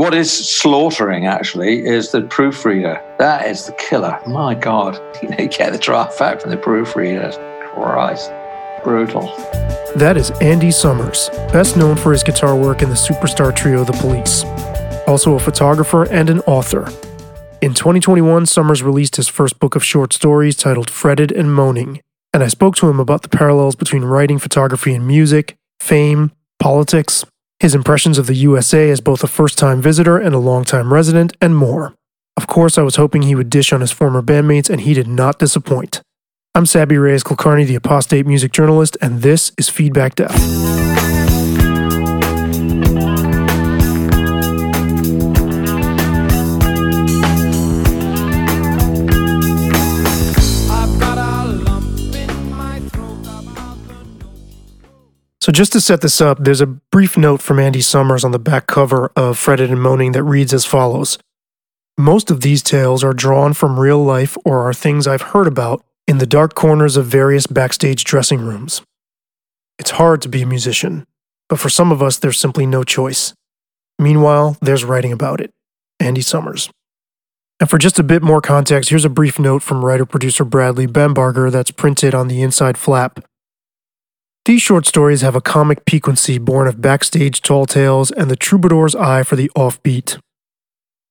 What is slaughtering actually is the proofreader. That is the killer. My God, you get the draft back from the proofreader. Christ, brutal. That is Andy Summers, best known for his guitar work in the superstar trio The Police. Also a photographer and an author. In 2021, Summers released his first book of short stories titled Fretted and Moaning, and I spoke to him about the parallels between writing photography and music, fame, politics, his impressions of the USA as both a first time visitor and a long time resident, and more. Of course, I was hoping he would dish on his former bandmates, and he did not disappoint. I'm Saby Reyes Kulkarni, the apostate music journalist, and this is Feedback Death. So, just to set this up, there's a brief note from Andy Summers on the back cover of Fretted and Moaning that reads as follows Most of these tales are drawn from real life or are things I've heard about in the dark corners of various backstage dressing rooms. It's hard to be a musician, but for some of us, there's simply no choice. Meanwhile, there's writing about it. Andy Summers. And for just a bit more context, here's a brief note from writer producer Bradley Bambarger that's printed on the inside flap these short stories have a comic piquancy born of backstage tall tales and the troubadour's eye for the offbeat.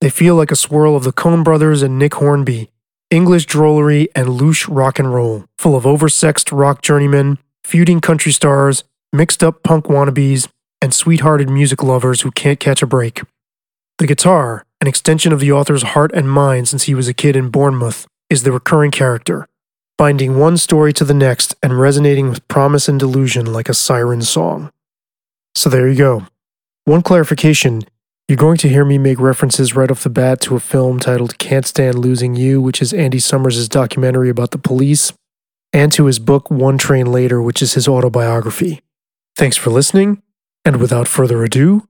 They feel like a swirl of the Coen brothers and Nick Hornby, English drollery and louche rock and roll, full of oversexed rock journeymen, feuding country stars, mixed up punk wannabes, and sweethearted music lovers who can't catch a break. The guitar, an extension of the author's heart and mind since he was a kid in Bournemouth, is the recurring character, binding one story to the next and resonating with promise and delusion like a siren song. So there you go. One clarification you're going to hear me make references right off the bat to a film titled Can't Stand Losing You, which is Andy Summers' documentary about the police, and to his book One Train Later, which is his autobiography. Thanks for listening, and without further ado,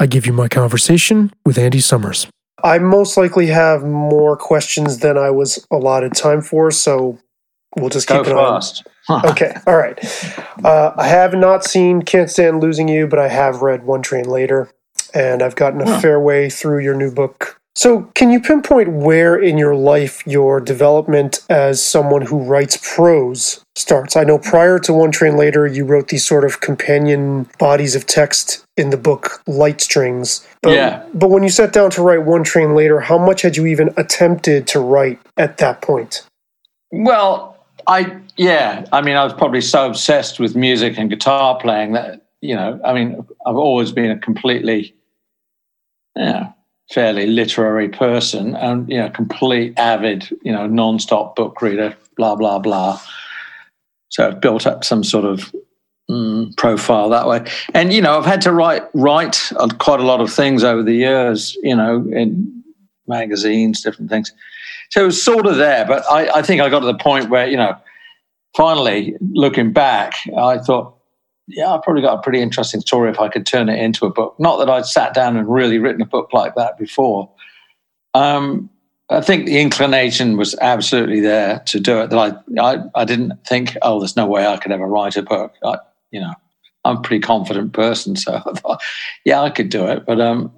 I give you my conversation with Andy Summers. I most likely have more questions than I was allotted time for, so We'll just keep Go it fast. on. okay, all right. Uh, I have not seen Can't Stand Losing You, but I have read One Train Later, and I've gotten a huh. fair way through your new book. So, can you pinpoint where in your life your development as someone who writes prose starts? I know prior to One Train Later, you wrote these sort of companion bodies of text in the book Light Strings. But, yeah. But when you sat down to write One Train Later, how much had you even attempted to write at that point? Well, I yeah, I mean, I was probably so obsessed with music and guitar playing that you know, I mean, I've always been a completely, you know, fairly literary person and you know, complete avid, you know, non-stop book reader, blah blah blah. So I've built up some sort of mm, profile that way, and you know, I've had to write write quite a lot of things over the years, you know, in magazines, different things. So it was sort of there, but I, I think I got to the point where, you know, finally looking back, I thought, yeah, I've probably got a pretty interesting story if I could turn it into a book. Not that I'd sat down and really written a book like that before. Um, I think the inclination was absolutely there to do it. That I, I, I didn't think, oh, there's no way I could ever write a book. I, you know, I'm a pretty confident person, so I thought, yeah, I could do it. But um,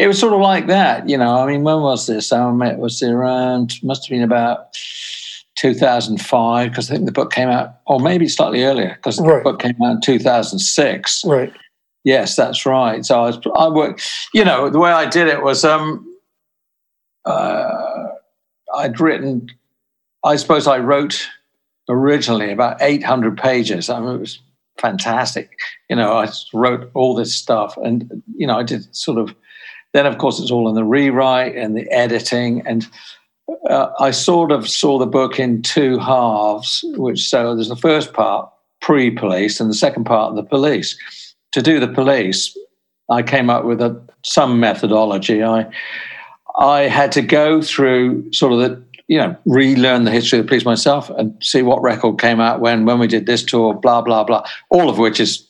it was sort of like that, you know. I mean, when was this? I met was around must have been about 2005 because I think the book came out, or maybe slightly earlier because right. the book came out in 2006. Right. Yes, that's right. So I was, I worked, you know, the way I did it was, um, uh, I'd written, I suppose I wrote originally about 800 pages. I mean, it was fantastic. You know, I wrote all this stuff and, you know, I did sort of then, of course, it's all in the rewrite and the editing. And uh, I sort of saw the book in two halves, which so there's the first part, pre police, and the second part, the police. To do the police, I came up with a, some methodology. I, I had to go through sort of the, you know, relearn the history of the police myself and see what record came out when, when we did this tour, blah, blah, blah, all of which is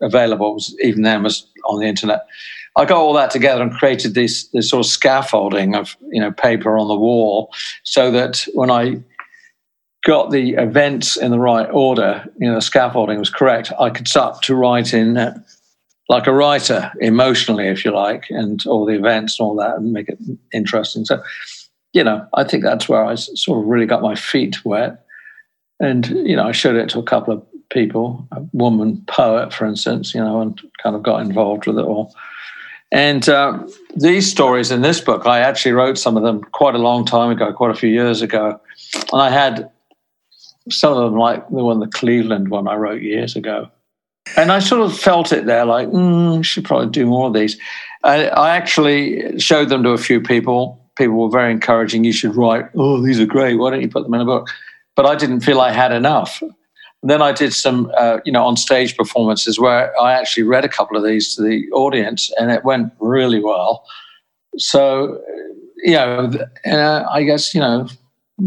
available, even then was on the internet. I got all that together and created this this sort of scaffolding of you know paper on the wall, so that when I got the events in the right order, you know, the scaffolding was correct. I could start to write in uh, like a writer emotionally, if you like, and all the events and all that, and make it interesting. So, you know, I think that's where I sort of really got my feet wet. And, you know, I showed it to a couple of people, a woman poet, for instance, you know, and kind of got involved with it all. And uh, these stories in this book, I actually wrote some of them quite a long time ago, quite a few years ago. And I had some of them, like the one, the Cleveland one I wrote years ago. And I sort of felt it there, like, mm, should probably do more of these. I, I actually showed them to a few people. People were very encouraging. You should write, oh, these are great. Why don't you put them in a book? But I didn't feel I had enough. And then I did some, uh, you know, on stage performances where I actually read a couple of these to the audience, and it went really well. So, you know, uh, I guess you know,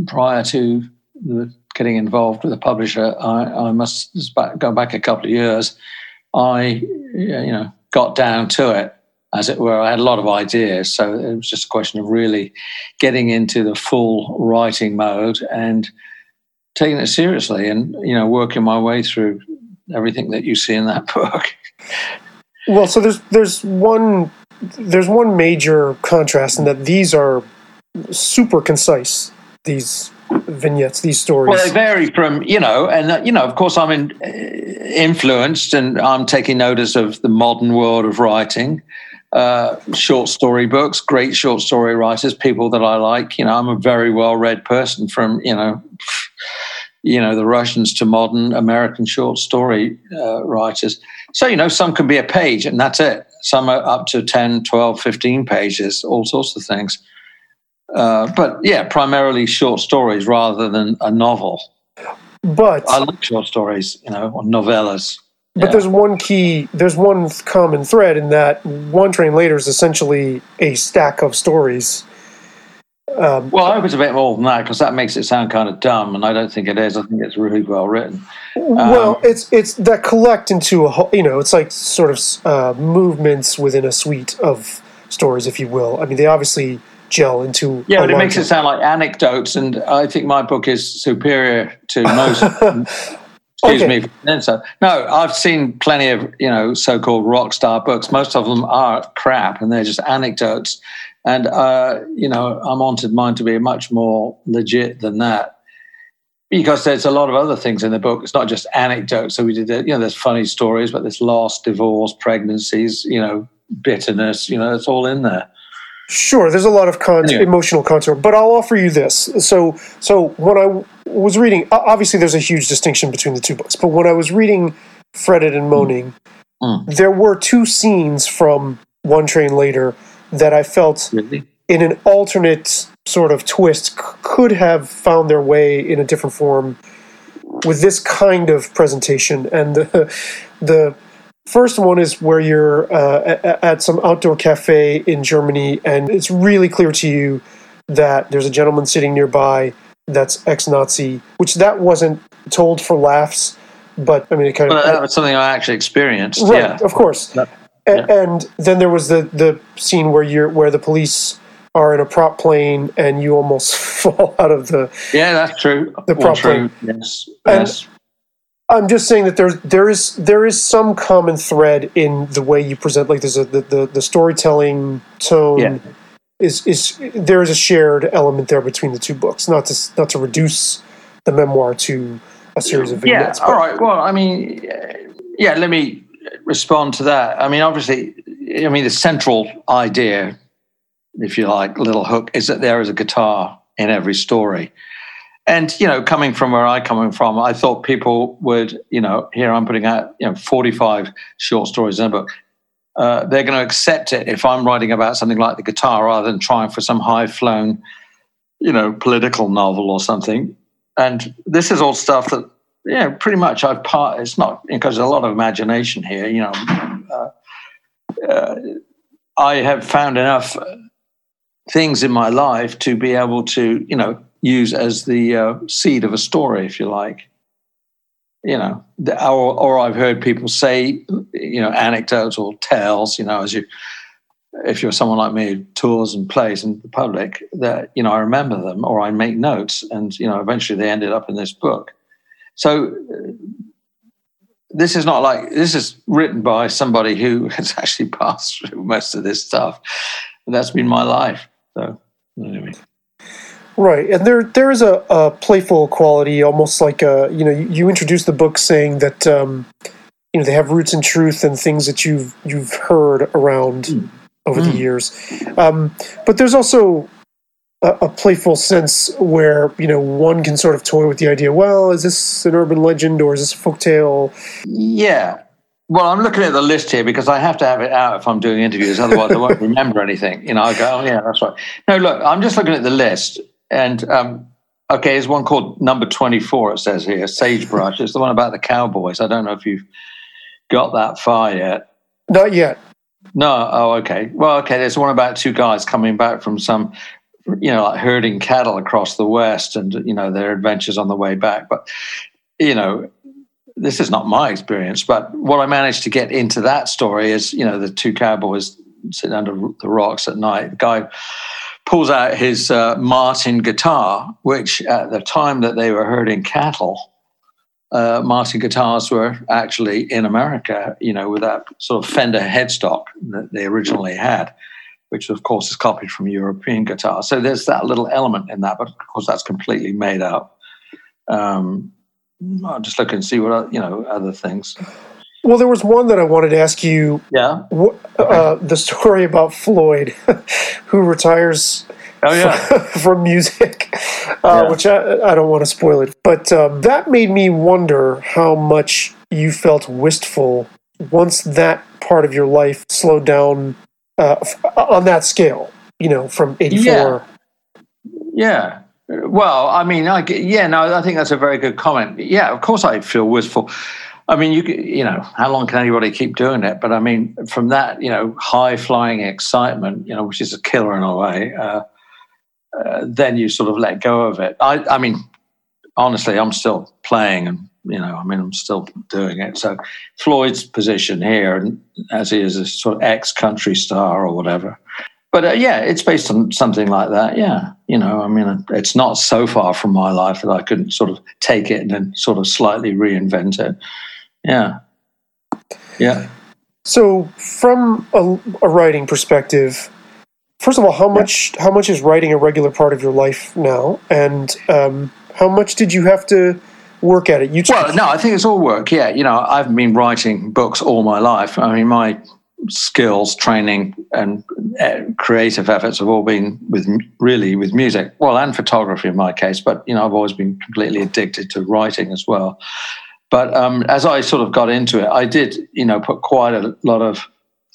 prior to the getting involved with a publisher, I, I must go back a couple of years. I, you know, got down to it, as it were. I had a lot of ideas, so it was just a question of really getting into the full writing mode and taking it seriously, and you know, working my way through everything that you see in that book. Well, so there's there's one there's one major contrast in that these are super concise. These vignettes, these stories? Well, they vary from you know, and uh, you know, of course, I'm in, uh, influenced, and I'm taking notice of the modern world of writing. Uh, short story books, great short story writers, people that I like. You know, I'm a very well read person from you know, you know, the Russians to modern American short story uh, writers. So you know, some can be a page and that's it. Some are up to 10, 12, 15 pages, all sorts of things. Uh, but yeah, primarily short stories rather than a novel. But I like short stories, you know, or novellas. But yeah. there's one key, there's one common thread in that One Train Later is essentially a stack of stories. Um, well, I hope it's a bit more than that because that makes it sound kind of dumb, and I don't think it is. I think it's really well written. Um, well, it's it's that collect into a whole, you know, it's like sort of uh, movements within a suite of stories, if you will. I mean, they obviously gel into. Yeah, but it makes it sound like anecdotes, and I think my book is superior to most. excuse okay. me. So, no, I've seen plenty of you know so-called rock star books. Most of them are crap, and they're just anecdotes. And uh, you know, I wanted mine to be much more legit than that because there's a lot of other things in the book. It's not just anecdotes. So we did, you know, there's funny stories, but there's loss, divorce, pregnancies, you know, bitterness. You know, it's all in there. Sure, there's a lot of con- yeah. emotional content, but I'll offer you this. So, so when I was reading, obviously there's a huge distinction between the two books, but when I was reading Fretted and Moaning, mm. there were two scenes from One Train Later that I felt really? in an alternate sort of twist c- could have found their way in a different form with this kind of presentation and the the First one is where you're uh, at some outdoor cafe in Germany, and it's really clear to you that there's a gentleman sitting nearby that's ex-Nazi, which that wasn't told for laughs, but I mean, it kind well, of that was something I actually experienced. Right, yeah, of course. Yeah. And, then there was the the scene where you're where the police are in a prop plane and you almost fall out of the yeah that's true the prop true. plane yes and, yes I'm just saying that there's there is there is some common thread in the way you present. Like there's a the the, the storytelling tone yeah. is is there is a shared element there between the two books. Not to not to reduce the memoir to a series of vignettes. Yeah. All right. Well, I mean, yeah. Let me respond to that. I mean, obviously, I mean the central idea, if you like, little hook, is that there is a guitar in every story. And you know coming from where I'm coming from i thought people would you know here i'm putting out you know 45 short stories in a book. Uh, they're going to accept it if i'm writing about something like the guitar rather than trying for some high flown you know political novel or something. And this is all stuff that yeah pretty much i've part it's not because there's a lot of imagination here you know uh, uh, i have found enough things in my life to be able to you know use as the uh, seed of a story, if you like. You know, or, or I've heard people say, you know, anecdotes or tales, you know, as you, if you're someone like me who tours and plays in the public, that, you know, I remember them or I make notes and, you know, eventually they ended up in this book. So this is not like this is written by somebody who has actually passed through most of this stuff. And that's been my life. So anyway. Right, and there there is a, a playful quality, almost like a you know you, you introduce the book saying that um, you know they have roots in truth and things that you've you've heard around mm. over mm. the years, um, but there's also a, a, playful sense where you know one can sort of toy with the idea. Well, is this an urban legend or is this a folk tale? Yeah, well, I'm looking at the list here because I have to have it out if I'm doing interviews. Otherwise, I won't remember anything. You know, I go, oh, yeah, that's right. No, look, I'm just looking at the list. And, um, okay, there's one called Number 24, it says here, Sagebrush. it's the one about the cowboys. I don't know if you've got that far yet. Not yet. No. Oh, okay. Well, okay, there's one about two guys coming back from some you know, like herding cattle across the West and, you know, their adventures on the way back. But, you know, this is not my experience, but what I managed to get into that story is, you know, the two cowboys sitting under the rocks at night. The guy pulls out his uh, Martin guitar, which at the time that they were herding cattle, uh, Martin guitars were actually in America, you know, with that sort of Fender headstock that they originally had, which of course is copied from European guitar. So there's that little element in that, but of course that's completely made up. Um, I'll just look and see what you know other things. Well, there was one that I wanted to ask you. Yeah. Uh, the story about Floyd, who retires. Oh yeah. from music, uh, yeah. which I, I don't want to spoil it, but um, that made me wonder how much you felt wistful once that part of your life slowed down uh, on that scale. You know, from '84. Yeah. yeah. Well, I mean, I, yeah, no, I think that's a very good comment. Yeah, of course, I feel wistful. I mean, you you know, how long can anybody keep doing it? But I mean, from that, you know, high flying excitement, you know, which is a killer in a way, uh, uh, then you sort of let go of it. I, I mean, honestly, I'm still playing, and you know, I mean, I'm still doing it. So Floyd's position here, and as he is a sort of ex country star or whatever, but uh, yeah, it's based on something like that. Yeah, you know, I mean, it's not so far from my life that I couldn't sort of take it and then sort of slightly reinvent it. Yeah, yeah. So, from a, a writing perspective, first of all, how much how much is writing a regular part of your life now, and um, how much did you have to work at it? You well, no, I think it's all work. Yeah, you know, I've been writing books all my life. I mean, my skills, training, and uh, creative efforts have all been with really with music, well, and photography in my case. But you know, I've always been completely addicted to writing as well. But um, as I sort of got into it, I did, you know, put quite a lot of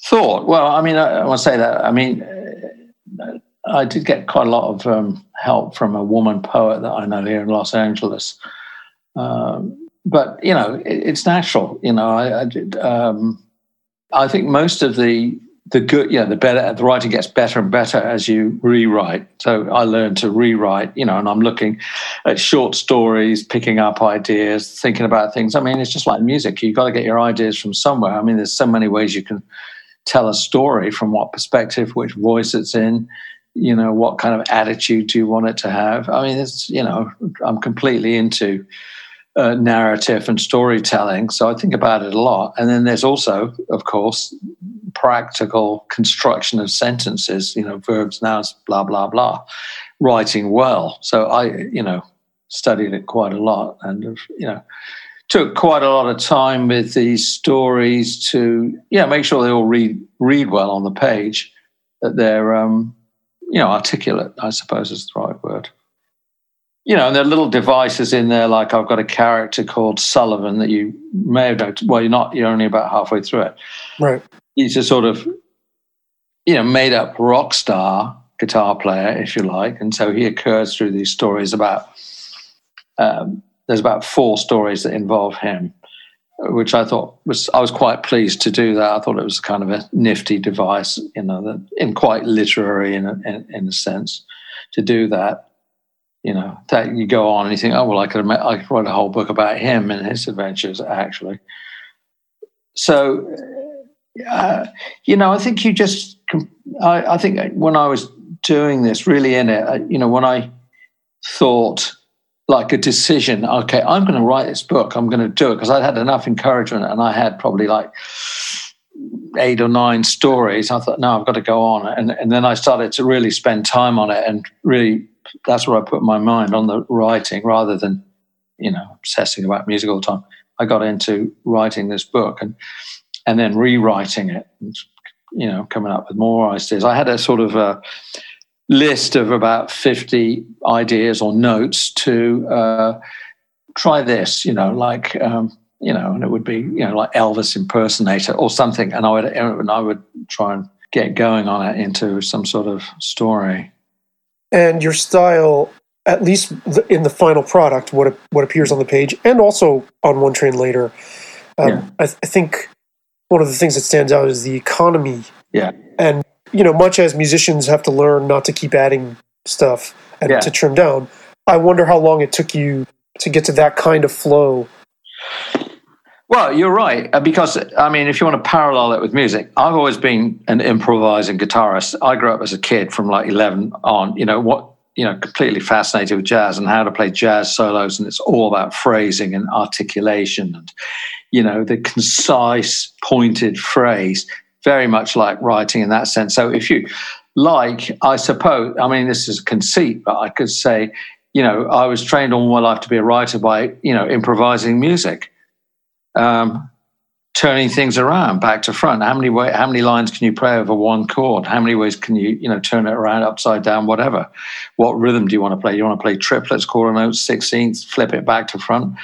thought. Well, I mean, I, I want to say that. I mean, uh, I did get quite a lot of um, help from a woman poet that I know here in Los Angeles. Um, but you know, it, it's natural. You know, I, I did. Um, I think most of the the good, yeah, the better the writing gets better and better as you rewrite. So I learned to rewrite, you know, and I'm looking at short stories, picking up ideas, thinking about things. I mean, it's just like music. You've got to get your ideas from somewhere. I mean, there's so many ways you can tell a story from what perspective, which voice it's in, you know, what kind of attitude do you want it to have. I mean, it's, you know, I'm completely into uh, narrative and storytelling. So I think about it a lot. And then there's also, of course, practical construction of sentences, you know, verbs, nouns, blah, blah, blah, writing well. So I, you know, studied it quite a lot and, you know, took quite a lot of time with these stories to, yeah, make sure they all read, read well on the page, that they're, um, you know, articulate, I suppose is the right word you know, and there are little devices in there, like I've got a character called Sullivan that you may have noticed. Well, you're not, you're only about halfway through it. Right. He's a sort of, you know, made up rock star guitar player, if you like. And so he occurs through these stories about, um, there's about four stories that involve him, which I thought was, I was quite pleased to do that. I thought it was kind of a nifty device, you know, that, in quite literary in a, in, in a sense to do that you know that you go on and you think, oh well, I could I could write a whole book about him and his adventures actually. So, uh, you know, I think you just. I, I, think when I was doing this, really in it, you know, when I thought like a decision. Okay, I'm going to write this book. I'm going to do it because I'd had enough encouragement, and I had probably like eight or nine stories. I thought, no, I've got to go on, and and then I started to really spend time on it, and really that's where I put my mind on the writing rather than you know obsessing about music all the time. I got into writing this book and and then rewriting it, and, you know, coming up with more ideas. I had a sort of a list of about 50 ideas or notes to uh, try this, you know, like, um, you know, and it would be, you know, like Elvis impersonator or something. And I would, and I would try and get going on it into some sort of story. And your style, at least in the final product, what what appears on the page, and also on One Train Later, um, yeah. I, th- I think one of the things that stands out is the economy. Yeah. And you know, much as musicians have to learn not to keep adding stuff and yeah. to trim down, I wonder how long it took you to get to that kind of flow. Well, you're right uh, because I mean, if you want to parallel it with music, I've always been an improvising guitarist. I grew up as a kid from like 11 on. You know what? You know, completely fascinated with jazz and how to play jazz solos, and it's all about phrasing and articulation and you know the concise, pointed phrase very much like writing in that sense. So if you like, I suppose, I mean, this is conceit, but I could say, you know, I was trained all my life to be a writer by, you know, improvising music, um, turning things around back to front. How many way, how many lines can you play over one chord? How many ways can you, you know, turn it around, upside down, whatever? What rhythm do you want to play? You want to play triplets, quarter notes, sixteenths, flip it back to front,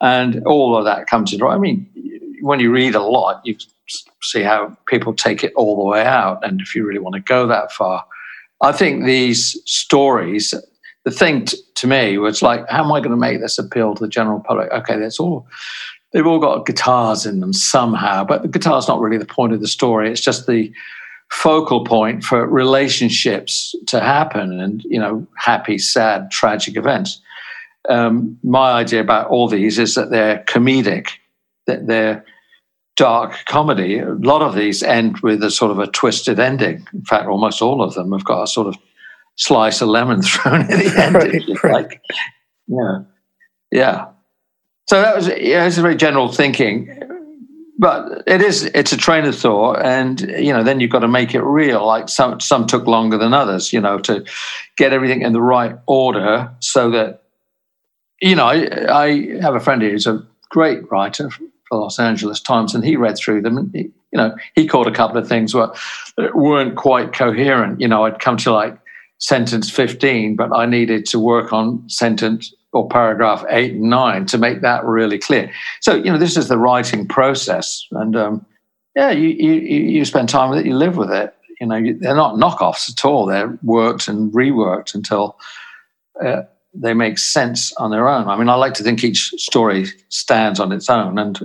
and all of that comes into. I mean, when you read a lot, you see how people take it all the way out. And if you really want to go that far, I think these stories, the thing t- to me was like, how am I going to make this appeal to the general public? Okay, that's all. They've all got guitars in them somehow, but the guitar's not really the point of the story. It's just the focal point for relationships to happen and, you know, happy, sad, tragic events. Um, my idea about all these is that they're comedic, that they're dark comedy. A lot of these end with a sort of a twisted ending. In fact, almost all of them have got a sort of slice of lemon thrown at the end. right, right. Like, yeah, yeah. So that was yeah, it's a very general thinking, but it is it's a train of thought, and you know then you've got to make it real. Like some some took longer than others, you know, to get everything in the right order so that you know I, I have a friend who's a great writer for Los Angeles Times, and he read through them, and he, you know he caught a couple of things that weren't quite coherent. You know, I'd come to like sentence fifteen, but I needed to work on sentence or paragraph eight and nine to make that really clear. So you know, this is the writing process, and um, yeah, you, you you spend time with it, you live with it. You know, they're not knockoffs at all. They're worked and reworked until. Uh, they make sense on their own. I mean, I like to think each story stands on its own, and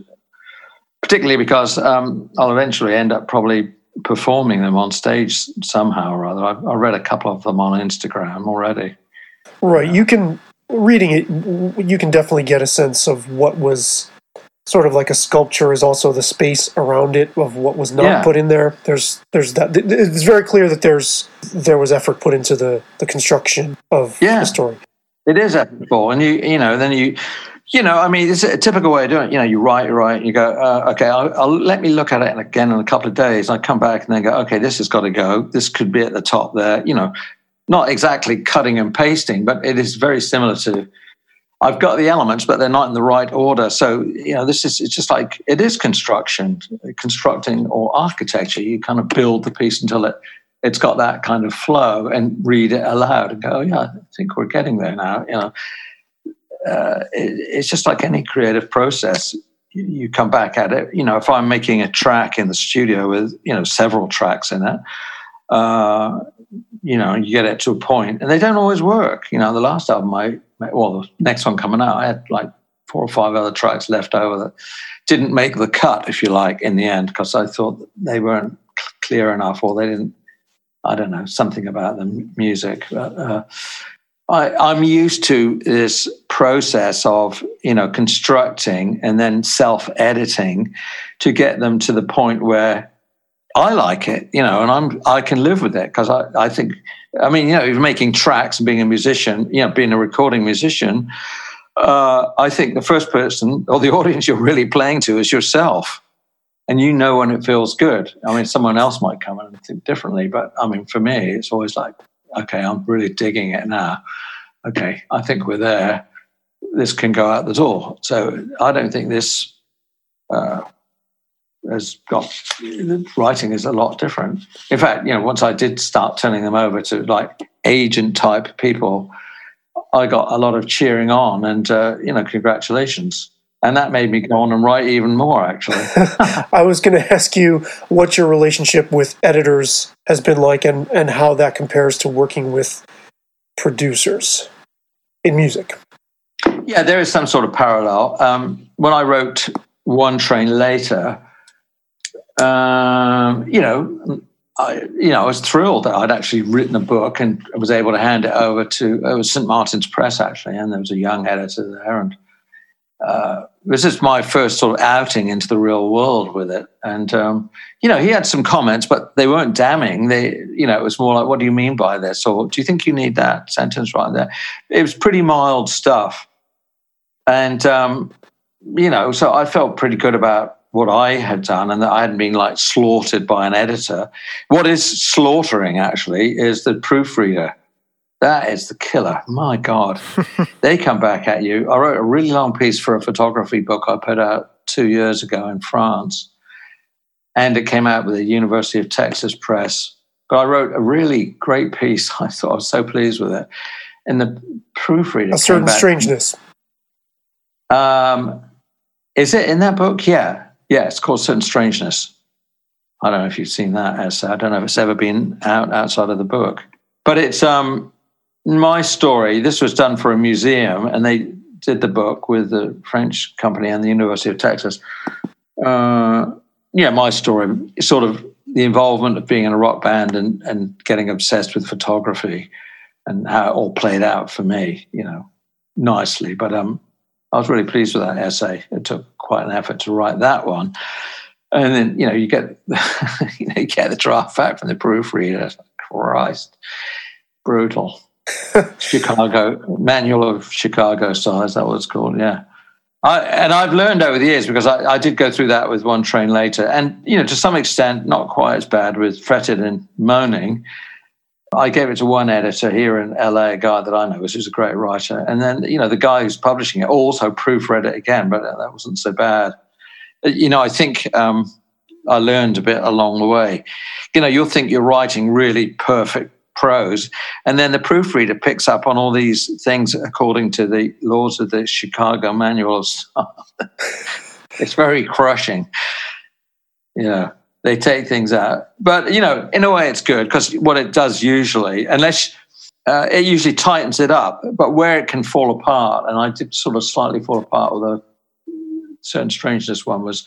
particularly because um, I'll eventually end up probably performing them on stage somehow or other. I've, I read a couple of them on Instagram already. Right. You can, reading it, you can definitely get a sense of what was sort of like a sculpture is also the space around it of what was not yeah. put in there. There's, there's that. It's very clear that there's, there was effort put into the, the construction of yeah. the story. It is effortful. And you, you know, then you, you know, I mean, it's a typical way of doing it. You know, you write, you write, you go, uh, okay, I'll, I'll, let me look at it again in a couple of days. I come back and then go, okay, this has got to go. This could be at the top there. You know, not exactly cutting and pasting, but it is very similar to. I've got the elements, but they're not in the right order. So you know, this is it's just like it is construction, constructing or architecture. You kind of build the piece until it it's got that kind of flow, and read it aloud and go, oh, yeah, I think we're getting there now. You know uh, it, it's just like any creative process. You, you come back at it. You know, if I'm making a track in the studio with you know several tracks in it, uh, you know, you get it to a point, and they don't always work. You know, the last album I well, the next one coming out, I had like four or five other tracks left over that didn't make the cut, if you like, in the end, because I thought they weren't clear enough, or they didn't. I don't know something about the music. But, uh, I, am used to this process of you know constructing and then self-editing to get them to the point where I like it, you know, and I'm I can live with it because I, I think I mean, you know, if making tracks and being a musician, you know, being a recording musician, uh, I think the first person or the audience you're really playing to is yourself. And you know when it feels good. I mean, someone else might come and think differently, but I mean, for me, it's always like, okay, I'm really digging it now. Okay, I think we're there. This can go out the door. So I don't think this uh, has got writing is a lot different. In fact, you know, once I did start turning them over to like agent type people, I got a lot of cheering on and uh, you know, congratulations. And that made me go on and write even more, actually. I was going to ask you what your relationship with editors has been like and, and how that compares to working with producers in music. Yeah, there is some sort of parallel. Um, when I wrote One Train Later, um, you know, I, you know, I was thrilled that I'd actually written a book and was able to hand it over to it was St. Martin's Press actually, and there was a young editor there, and uh, this is my first sort of outing into the real world with it. And um, you know, he had some comments, but they weren't damning. They, you know, it was more like, "What do you mean by this?" or "Do you think you need that sentence right there?" It was pretty mild stuff, and um, you know, so I felt pretty good about what I had done and that I hadn't been like slaughtered by an editor. What is slaughtering actually is the proofreader. That is the killer. My God. they come back at you. I wrote a really long piece for a photography book I put out two years ago in France. And it came out with the University of Texas Press. But I wrote a really great piece. I thought I was so pleased with it. And the proofreader. A certain strangeness. Um, is it in that book? Yeah. Yeah, it's called Certain Strangeness. I don't know if you've seen that essay. I don't know if it's ever been out outside of the book. But it's um, my story. This was done for a museum, and they did the book with the French company and the University of Texas. Uh, yeah, my story, sort of the involvement of being in a rock band and, and getting obsessed with photography and how it all played out for me, you know, nicely. But um, I was really pleased with that essay. It took quite an effort to write that one. And then, you know, you get you, know, you get the draft back from the proofreader. Christ, brutal. Chicago Manual of Chicago Style. Is that what it's called? Yeah. I, and I've learned over the years because I, I, did go through that with one train later, and you know, to some extent, not quite as bad with fretted and moaning. I gave it to one editor here in LA, a guy that I know who's a great writer. And then, you know, the guy who's publishing it also proofread it again, but that wasn't so bad. You know, I think um, I learned a bit along the way. You know, you'll think you're writing really perfect prose, and then the proofreader picks up on all these things according to the laws of the Chicago Manual of Style. it's very crushing. Yeah they take things out. But you know, in a way, it's good because what it does usually, unless uh, it usually tightens it up, but where it can fall apart, and I did sort of slightly fall apart with a certain strangeness one was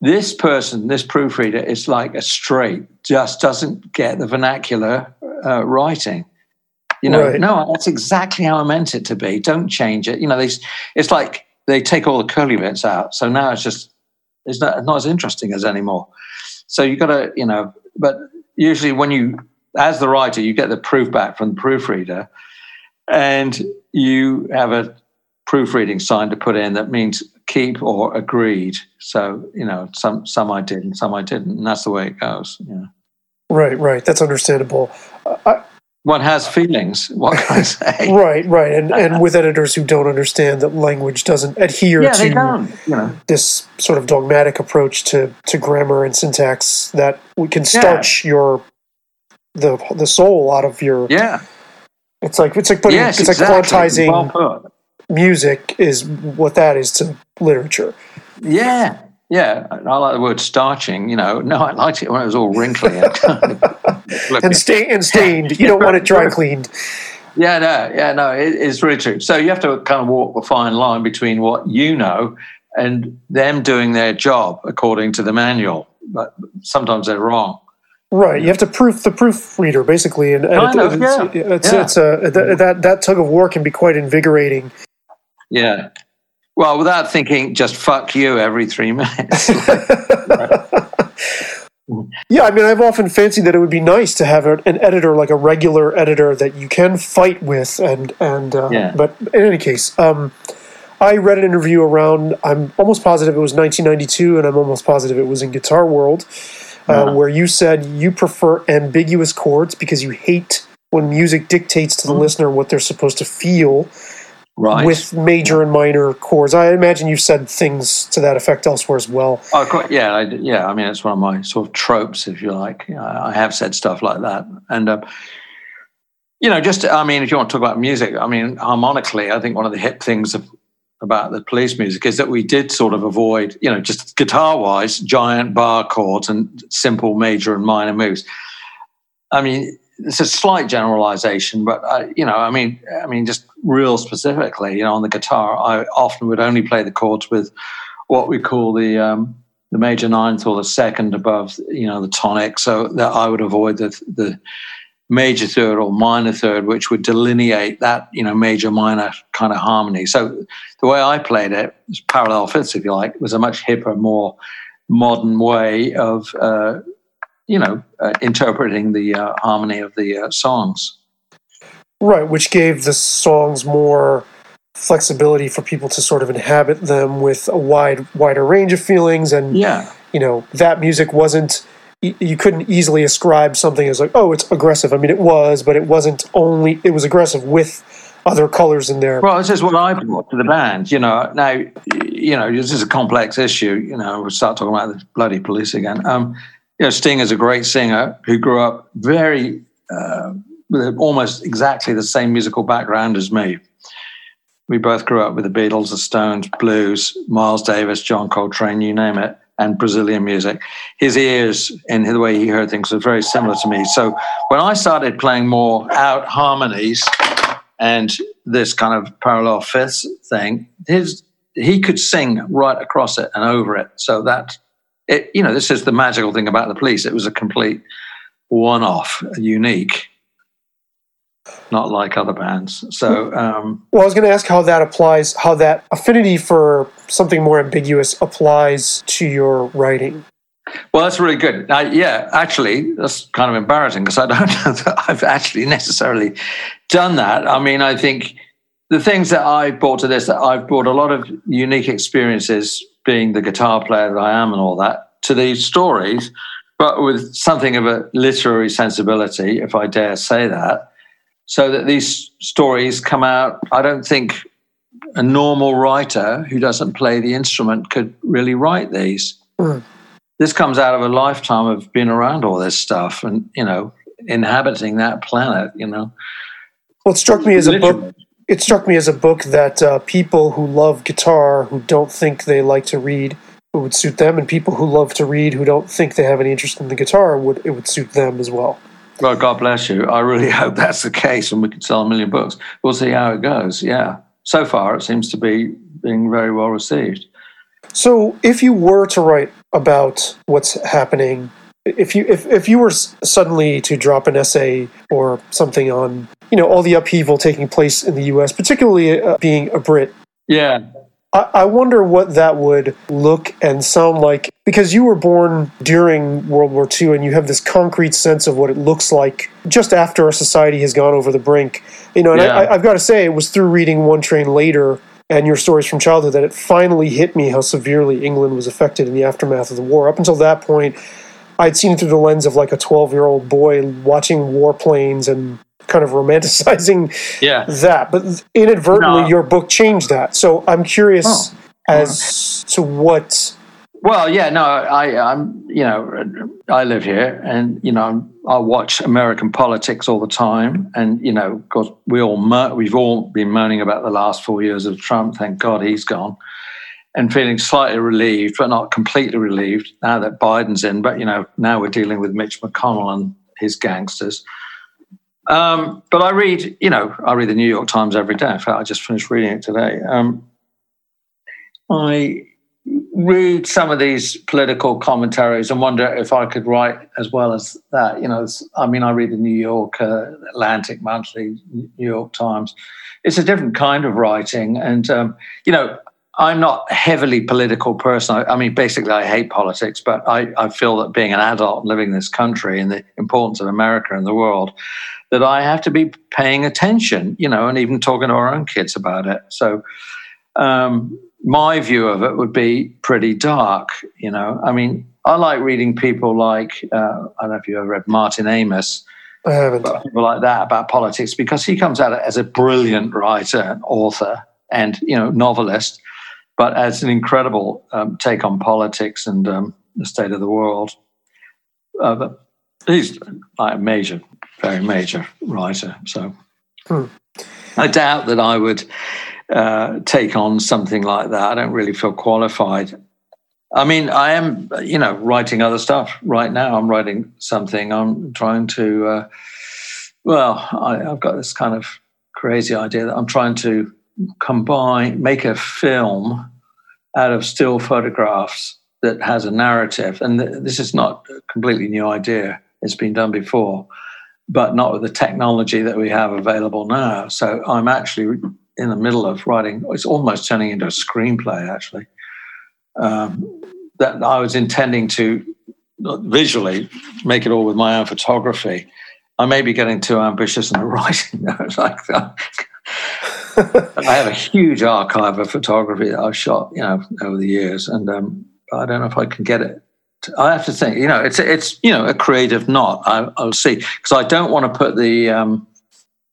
this person, this proofreader, is like a straight, just doesn't get the vernacular uh, writing. You know, right. no, that's exactly how I meant it to be. Don't change it. You know, they, it's like they take all the curly bits out, so now it's just it's not, not as interesting as anymore. So you've got to, you know, but usually when you, as the writer, you get the proof back from the proofreader, and you have a proofreading sign to put in that means keep or agreed. So you know, some some I did and some I didn't, and that's the way it goes. Yeah. Right, right. That's understandable. I, one has feelings. What can I say? right, right, and and with editors who don't understand that language doesn't adhere yeah, to they don't, you know. this sort of dogmatic approach to to grammar and syntax that we can starch yeah. your the the soul out of your yeah. It's like it's like putting yes, it's exactly. like quantizing well music is what that is to literature. Yeah, yeah, I like the word starching. You know, no, I liked it when it was all wrinkly and, and, and stained. You don't want it dry cleaned. Yeah, no, yeah, no, it, it's really true. So you have to kind of walk the fine line between what you know and them doing their job according to the manual. But sometimes they're wrong. Right, you have to proof the proofreader basically, and, and of, yeah. it's, it's, yeah. it's a that, that that tug of war can be quite invigorating. Yeah, well, without thinking, just fuck you every three minutes. Yeah, I mean, I've often fancied that it would be nice to have an editor, like a regular editor that you can fight with, and and uh, Yeah. but in any case, um, I read an interview around. I'm almost positive it was 1992, and I'm almost positive it was in Guitar World, uh, Uh-huh. where you said you prefer ambiguous chords because you hate when music dictates to the listener what they're supposed to feel Right. with major and minor chords. I imagine you've said things to that effect elsewhere as well. Oh, quite, yeah, I, yeah. I mean, it's one of my sort of tropes, if you like. I I have said stuff like that, and uh, you know, just I mean, if you want to talk about music, I mean, harmonically, I think one of the hip things of, about the police music is that we did sort of avoid, you know, just guitar-wise, giant bar chords and simple major and minor moves. I mean, it's a slight generalization, but uh, you know, I mean, I mean, just real specifically, you know, on the guitar, I often would only play the chords with what we call the um, the major ninth or the second above, you know, the tonic, so that I would avoid the the major third or minor third, which would delineate that, you know, major minor kind of harmony. So the way I played it, parallel fifths, if you like, was a much hipper, more modern way of, uh, you know, uh, interpreting the uh, harmony of the uh, songs. Right, which gave the songs more flexibility for people to sort of inhabit them with a wide wider range of feelings and Yeah. you know that music wasn't, you couldn't easily ascribe something as like oh it's aggressive i mean it was but it wasn't only it was aggressive with other colors in there Well, this is what I brought to the band. You know, now, you know, this is a complex issue. You know, we'll start talking about the bloody police again. Um, you know, Sting is a great singer who grew up very, uh, with almost exactly the same musical background as me. We both grew up with the Beatles, the Stones, blues, Miles Davis, John Coltrane, you name it, and Brazilian music. His ears and the way he heard things were very similar to me. So when I started playing more out harmonies, and this kind of parallel fifths thing, his he could sing right across it and over it. So that it, you know, this is the magical thing about the police. It was a complete one-off, unique, not like other bands. So um, well i was going to ask how that applies how that affinity for something more ambiguous applies to your writing Well, that's really good. Uh, yeah, actually, that's kind of embarrassing because I don't know that I've actually necessarily done that. I mean, I think the things that I brought to this, that I've brought a lot of unique experiences being the guitar player that I am and all that to these stories, but with something of a literary sensibility, if I dare say that, so that these stories come out. I don't think a normal writer who doesn't play the instrument could really write these Mm. this comes out of a lifetime of being around all this stuff and you know inhabiting that planet you know well it struck me as a book. It struck me as a book that uh, people who love guitar who don't think they like to read it would suit them and people who love to read who don't think they have any interest in the guitar would it would suit them as well. Well god bless you. I really hope that's the case and we can sell a million books. We'll see how it goes yeah. So far it seems to be being very well received. So if you were to write about what's happening if you if, if you were suddenly to drop an essay or something on you know all the upheaval taking place in the us particularly uh, being a brit yeah I, I wonder what that would look and sound like because you were born during World War II and you have this concrete sense of what it looks like just after our society has gone over the brink. You know, and Yeah. I, I've got to say, it was through reading One Train Later and your stories from childhood that it finally hit me how severely England was affected in the aftermath of the war. Up until that point, I'd seen it through the lens of like a 12 year old boy watching warplanes and kind of romanticizing yeah that, but inadvertently, No. your book changed that. So I'm curious Oh. as to what. Well, yeah, no, I, I'm, you know, I live here, and you know, I watch American politics all the time, and you know, of course, we all we've all been moaning about the last four years of Trump. Thank God he's gone, and feeling slightly relieved, but not completely relieved now that Biden's in. But you know, now we're dealing with Mitch McConnell and his gangsters. Um, but I read, you know, I read the New York Times every day. In fact, I just finished reading it today. Um, I read some of these political commentaries and wonder if I could write as well as that. You know, I mean, I read the New York uh, Atlantic Monthly, New York Times. It's a different kind of writing, and um, you know, I'm not a heavily political person. I, I, mean, basically, I hate politics, but I, I feel that being an adult living in this country and the importance of America in the world, that I have to be paying attention, you know, and even talking to our own kids about it. So, um, my view of it would be pretty dark, you know. I mean, I like reading people like, uh, I don't know if you ever read Martin Amis. I haven't. People like that about politics because he comes at it as a brilliant writer and author and, you know, novelist but as an incredible um, take on politics and um, the state of the world. Uh, he's like a major, very major writer. So hmm. I doubt that I would uh, take on something like that. I don't really feel qualified. I mean, I am, you know, writing other stuff right now. I'm writing something. I'm trying to, uh, well, I, I've got this kind of crazy idea that I'm trying to combine, make a film out of still photographs that has a narrative. And th- this is not a completely new idea, it's been done before, but not with the technology that we have available now. So I'm actually in the middle of writing, it's almost turning into a screenplay, actually. Um, that I was intending to visually make it all with my own photography. I may be getting too ambitious in the writing. like I have a huge archive of photography that I've shot, you know, over the years, and um, I don't know if I can get it. I have to think. You know, it's it's you know a creative knot. I, will see because I don't want to put the, um,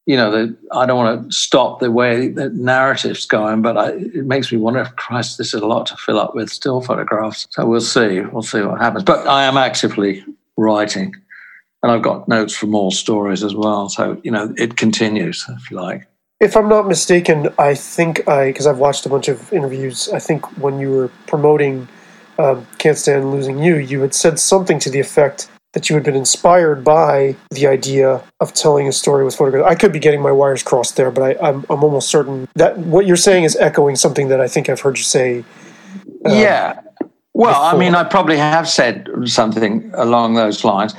you know, the I don't want to stop the way the narrative's going, but I, it makes me wonder. If Christ, this is a lot to fill up with still photographs. So we'll see. We'll see what happens. But I am actively writing, and I've got notes for more stories as well. So you know, it continues if you like. If I'm not mistaken, I think I because I've watched a bunch of interviews. I think when you were promoting um, "Can't Stand Losing You," you had said something to the effect that you had been inspired by the idea of telling a story with photographs. I could be getting my wires crossed there, but I, am I'm, I'm almost certain that what you're saying is echoing something that I think I've heard you say. Um, yeah. Well, before. I mean, I probably have said something along those lines.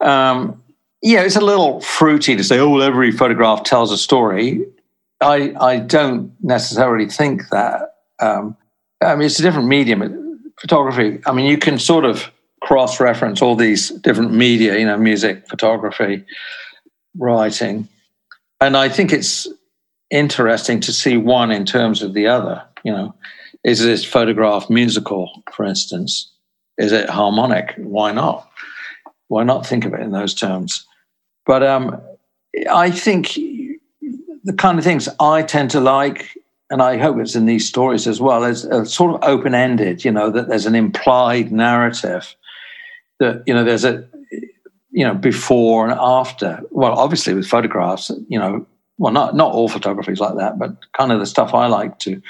Um, yeah, it's a little fruity to say, oh, well, every photograph tells a story. I, I don't necessarily think that. Um, I mean, it's a different medium. Photography, I mean, you can sort of cross reference all these different media, you know, music, photography, writing. And I think it's interesting to see one in terms of the other. You know, is this photograph musical, for instance? Is it harmonic? Why not? Why not think of it in those terms? But um, I think the kind of things I tend to like, and I hope it's in these stories as well, is sort of open ended. You know that there's an implied narrative that you know there's a you know before and after. Well, obviously with photographs, you know, well not not all photography is like that, but kind of the stuff I like to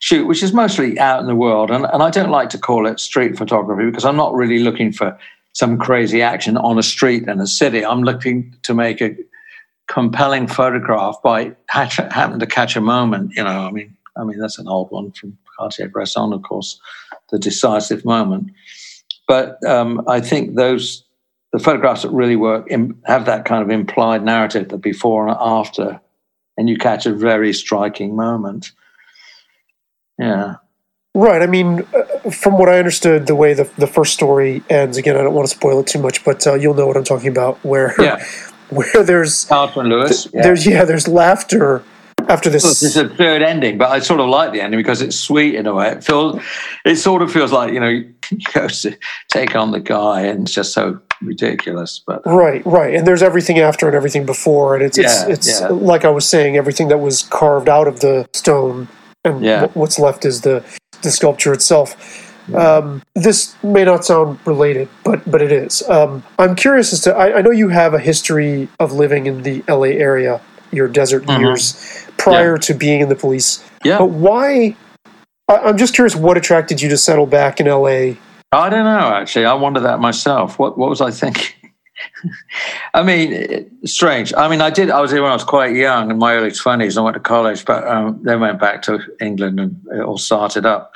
shoot, which is mostly out in the world, and and I don't like to call it street photography because I'm not really looking for some crazy action on a street in a city. I'm looking to make a compelling photograph by happen to catch a moment. You know, I mean, I mean that's an old one from Cartier-Bresson, of course, the decisive moment. But um, I think those the photographs that really work have that kind of implied narrative, the before and after, and you catch a very striking moment. Yeah. Right. I mean, uh, from what I understood, the way the the first story ends. Again, I don't want to spoil it too much, but uh, you'll know what I'm talking about. Where, yeah. Where there's Carlton Lewis. Th- yeah. There's yeah, there's laughter after this. It's a third ending, but I sort of like the ending because it's sweet in a way. It feels, it sort of feels like you know, you go to take on the guy, and it's just so ridiculous. But right, right, and there's everything after and everything before, and it's yeah, it's, it's yeah. like I was saying, everything that was carved out of the stone, and yeah. what's left is the the sculpture itself. Um, this may not sound related, but but it is. Um, I'm curious as to. I, I, know you have a history of living in the LA area, your desert mm-hmm. years prior yeah. to being in the police. Yeah. But why? I, I'm just curious. What attracted you to settle back in LA? I don't know. Actually, I wonder that myself. What what was I thinking? I mean, strange. I mean, I did. I was here when I was quite young, in my early twenties. I went to college, but um, then went back to England and it all started up.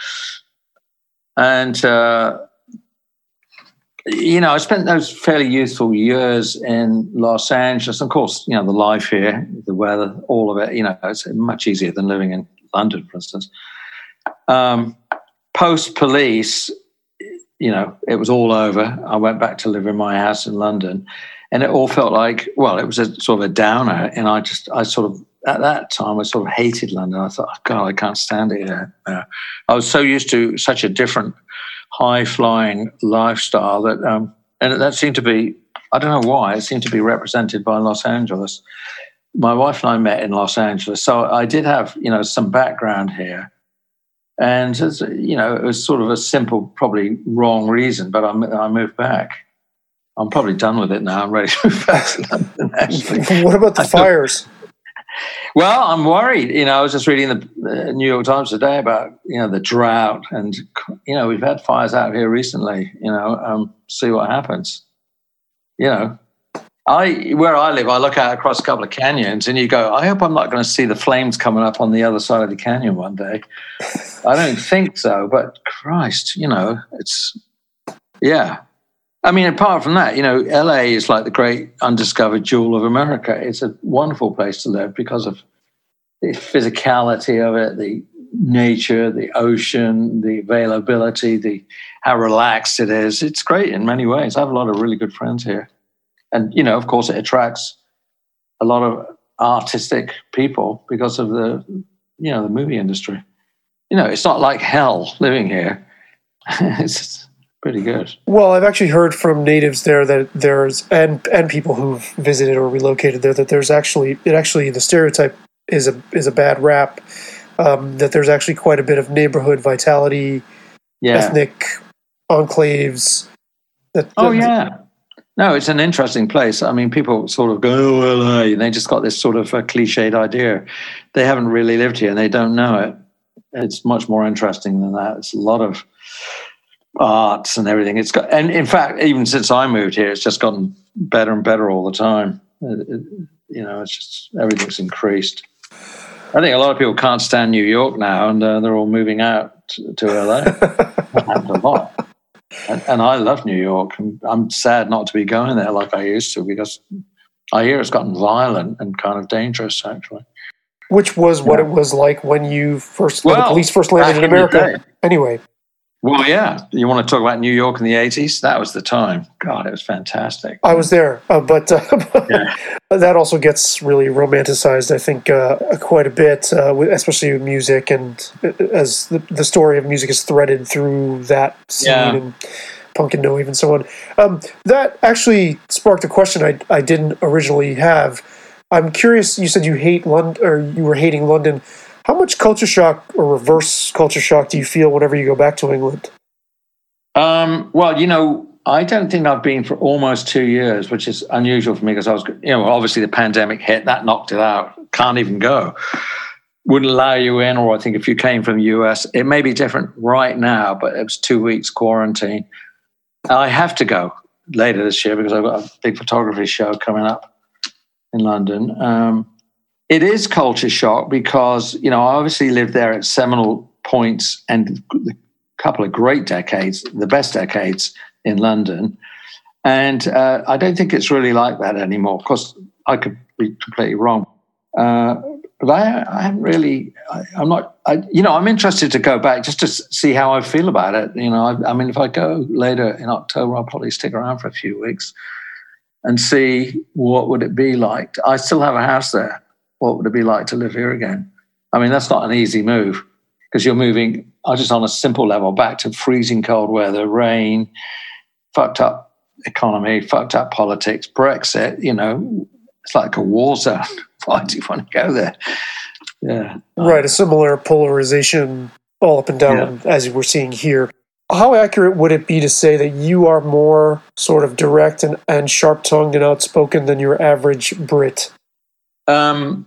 And uh, you know, I spent those fairly youthful years in Los Angeles. Of course, you know, the life here, the weather, all of it. You know, it's much easier than living in London, for instance. um, post police, you know, it was all over. I went back to live in my house in London, and it all felt like, well, it was a sort of a downer. And I just, I sort of, at that time, I sort of hated London. I thought, oh, God, I can't stand it here. Uh, I was so used to such a different, high flying lifestyle that, um, and that seemed to be, I don't know why, it seemed to be represented by Los Angeles. My wife and I met in Los Angeles, so I did have, you know, some background here and as, you know, it was sort of a simple, probably wrong reason, but I, I moved back. I'm probably done with it now. I'm ready to move back to London. Actually, what about the I fires? Well, I'm worried. You know, I was just reading the New York Times today about you know the drought, and you know we've had fires out here recently. You know, um, see what happens. You know, I where I live, I look out across a couple of canyons, and you go, I hope I'm not going to see the flames coming up on the other side of the canyon one day. I don't think so, but Christ, you know, it's yeah. I mean, apart from that, you know, LA is like the great undiscovered jewel of America. It's a wonderful place to live because of the physicality of it, the nature, the ocean, the availability, the how relaxed it is. It's great in many ways. I have a lot of really good friends here and you know, of course, it attracts a lot of artistic people because of the you know the movie industry. You know, it's not like hell living here. it's pretty good. Well, I've actually heard from natives there that there's and and people who've visited or relocated there that there's actually it actually the stereotype is a is a bad rap. Um, that there's actually quite a bit of neighborhood vitality, yeah. ethnic enclaves. That, oh yeah, no, it's an interesting place. I mean, people sort of go, oh, LA, and they just got this sort of a cliched idea. They haven't really lived here and they don't know it. It's much more interesting than that. It's a lot of arts and everything. It's got, and in fact, even since I moved here, it's just gotten better and better all the time. It, it, you know, it's just everything's increased. I think a lot of people can't stand New York now, and uh, they're all moving out to, to LA. that happens a lot. And, and I love New York. And I'm sad not to be going there like I used to because I hear it's gotten violent and kind of dangerous, actually. Which was what it was like when you first, well, the police first landed in America. Anyway. Well, yeah. You want to talk about New York in the 80s? That was the time. God, it was fantastic. I was there, uh, but uh, yeah. that also gets really romanticized, I think, uh, quite a bit, uh, especially with music and uh, as the, the story of music is threaded through that scene yeah. and punk and no and so on. Um, that actually sparked a question I, I didn't originally have. I'm curious, you said you hate London, or you were hating London. How much culture shock or reverse culture shock do you feel whenever you go back to England? Um, well, you know, I don't think I've been for almost two years, which is unusual for me because I was, you know, obviously the pandemic hit, that knocked it out. Can't even go. Wouldn't allow you in, or I think if you came from the US, it may be different right now, but it was two weeks quarantine. I have to go later this year because I've got a big photography show coming up in London. Um, it is culture shock because you know I obviously lived there at seminal points and a couple of great decades, the best decades in London, and uh, I don't think it's really like that anymore. Of course, I could be completely wrong, uh, but I, I haven't really. I, am not. I, you know, I'm interested to go back just to see how I feel about it. You know, I, I mean, if I go later in October, I'll probably stick around for a few weeks and see what would it be like. I still have a house there what would it be like to live here again? I mean, that's not an easy move because you're moving, I just on a simple level, back to freezing cold weather, rain, fucked up economy, fucked up politics, Brexit, you know, it's like a war zone. Why do you want to go there? Yeah. Right. A similar polarization all up and down yeah. as we're seeing here. How accurate would it be to say that you are more sort of direct and, and sharp tongued and outspoken than your average Brit? Um,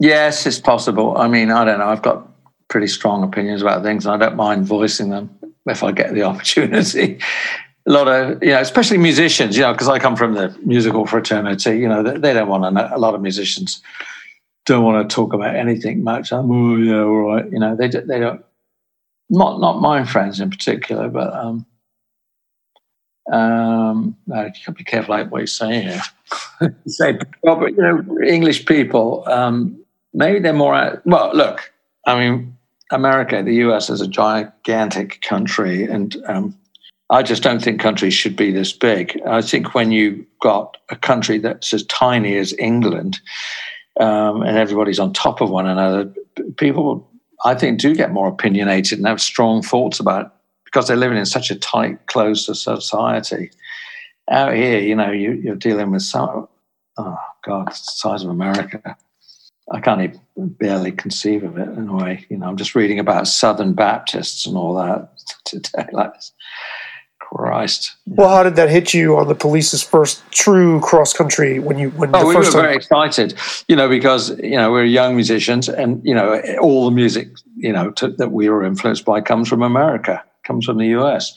Yes, it's possible. I mean, I don't know. I've got pretty strong opinions about things, and I don't mind voicing them if I get the opportunity. a lot of, you know, especially musicians, you know, because I come from the musical fraternity, you know, they, they don't want to know, a lot of musicians don't want to talk about anything much. I'm, oh, yeah, all right. You know, they, they don't, not, not my friends in particular, but, um, um, you got to be careful like what you say here. say, well, but, you know, English people, um, maybe they're more. Well, look, I mean, America, the US is a gigantic country, and um, I just don't think countries should be this big. I think when you've got a country that's as tiny as England, um, and everybody's on top of one another, people, I think, do get more opinionated and have strong thoughts about because they're living in such a tight, closed society. Out here, you know, you, are dealing with some, oh God, the size of America. I can't even barely conceive of it in a way. You know, I'm just reading about Southern Baptists and all that today. Like this. Christ. Well, how did that hit you on the police's first true cross country when you when oh, the we first were time? very excited, you know, because you know we're young musicians, and you know all the music you know to, that we were influenced by comes from America, comes from the US,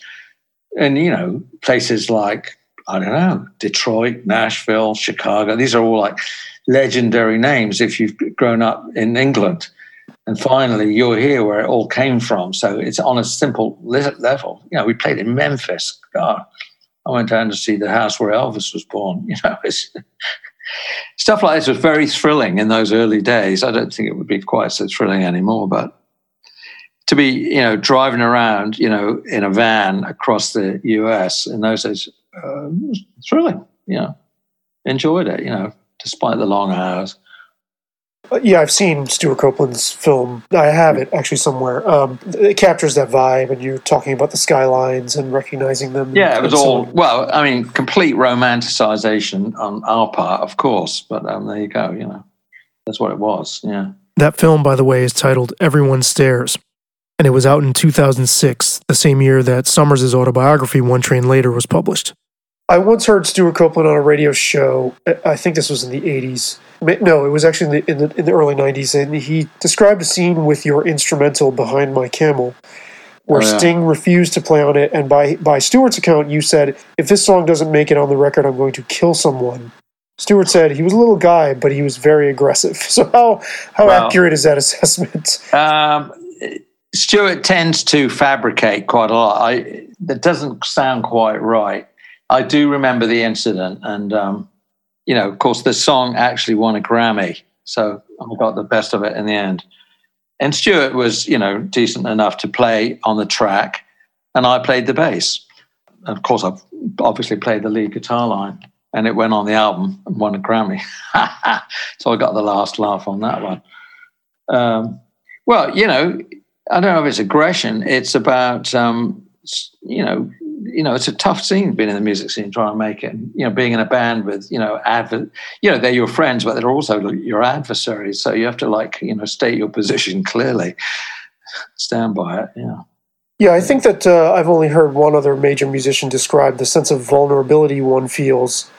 and you know places like I don't know Detroit, Nashville, Chicago. These are all like legendary names if you've grown up in England. And finally, you're here where it all came from. So it's on a simple level. You know, we played in Memphis. God, I went down to see the house where Elvis was born. You know, stuff like this was very thrilling in those early days. I don't think it would be quite so thrilling anymore, but to be, you know, driving around, you know, in a van across the US in those days, uh, thrilling. You know, enjoyed it. You know, despite the long hours. Uh, yeah, I've seen Stewart Copeland's film. I have it actually somewhere. Um, it captures that vibe, and you're talking about the skylines and recognizing them. Yeah, it was so all well. I mean, complete romanticization on our part, of course. But um, there you go. You know, that's what it was. Yeah. That film, by the way, is titled Everyone Stares, and it was out in 2006, the same year that Summers' autobiography, One Train Later, was published. I once heard Stewart Copeland on a radio show. I think this was in the 80s. No, it was actually in the, in the, in the early 90s. And he described a scene with your instrumental Behind My Camel where oh, yeah. Sting refused to play on it. And by, by Stewart's account, you said, if this song doesn't make it on the record, I'm going to kill someone. Stewart said he was a little guy, but he was very aggressive. So how, how well, accurate is that assessment? Um, Stewart tends to fabricate quite a lot. I, that doesn't sound quite right. I do remember the incident, and um, you know, of course, the song actually won a Grammy, so I got the best of it in the end. And Stewart was, you know, decent enough to play on the track, and I played the bass. And of course, I've obviously played the lead guitar line, and it went on the album and won a Grammy. so I got the last laugh on that one. Um, well, you know, I don't know if it's aggression. It's about, um, you know, you know, it's a tough scene being in the music scene, trying to make it. You know, being in a band with, you know, adver- you know, they're your friends, but they're also your adversaries. So you have to like, you know, state your position clearly, stand by it. Yeah. Yeah, I think that uh, I've only heard one other major musician describe the sense of vulnerability one feels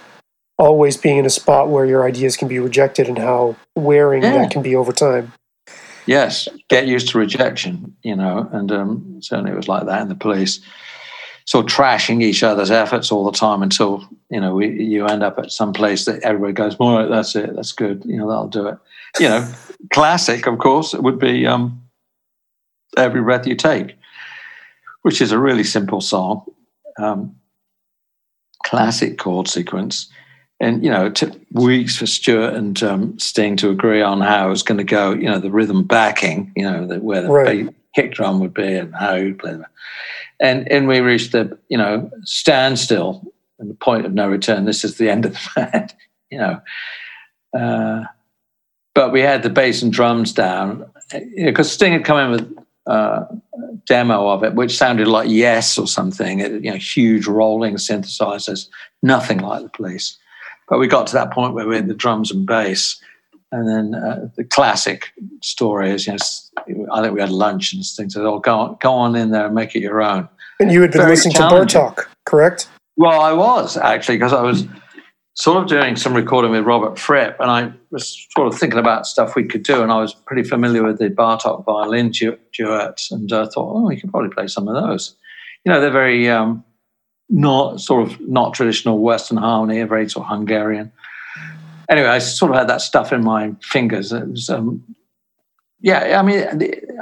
always being in a spot where your ideas can be rejected and how wearing yeah. that can be over time. Yes, get used to rejection, you know, and um, certainly it was like that in the police sort of trashing each other's efforts all the time until you know we, you end up at some place that everybody goes, all right, that's it, that's good, you know, that'll do it. You know, classic, of course, it would be um, "Every Breath You Take," which is a really simple song, um, classic chord sequence. And you know, it took weeks for Stewart and um, Sting to agree on how it was going to go. You know, the rhythm backing. You know, the, where the right. kick drum would be and how you'd play that and and we reached the you know standstill and the point of no return. This is the end of the band, you know. Uh, but we had the bass and drums down because you know, Sting had come in with uh, a demo of it, which sounded like Yes or something. It, you know, huge rolling synthesizers, nothing like the Police. But we got to that point where we had the drums and bass, and then uh, the classic story is, you know, I think we had lunch and things. Said, "Oh, go on, go on in there and make it your own." And you had been Very listening to Bartok, correct? Well, I was actually because I was sort of doing some recording with Robert Fripp, and I was sort of thinking about stuff we could do, and I was pretty familiar with the Bartok violin duets, and I uh, thought, oh, we could probably play some of those. You know, they're very um, not sort of not traditional Western harmony, very sort of Hungarian anyway, I sort of had that stuff in my fingers. It was, um, yeah, I mean,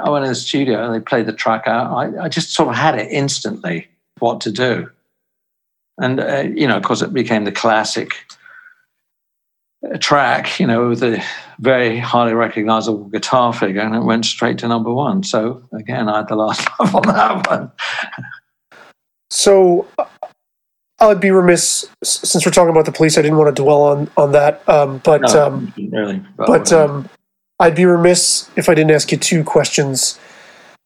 I went in the studio and they played the track out. I, I just sort of had it instantly what to do. And, uh, you know, of course, it became the classic track, you know, with a very highly recognizable guitar figure, and it went straight to number one. So again, I had the last laugh on that one. So I'd be remiss since we're talking about the police. I didn't want to dwell on on that, um, but No, um, really, but um, I'd be remiss if I didn't ask you two questions.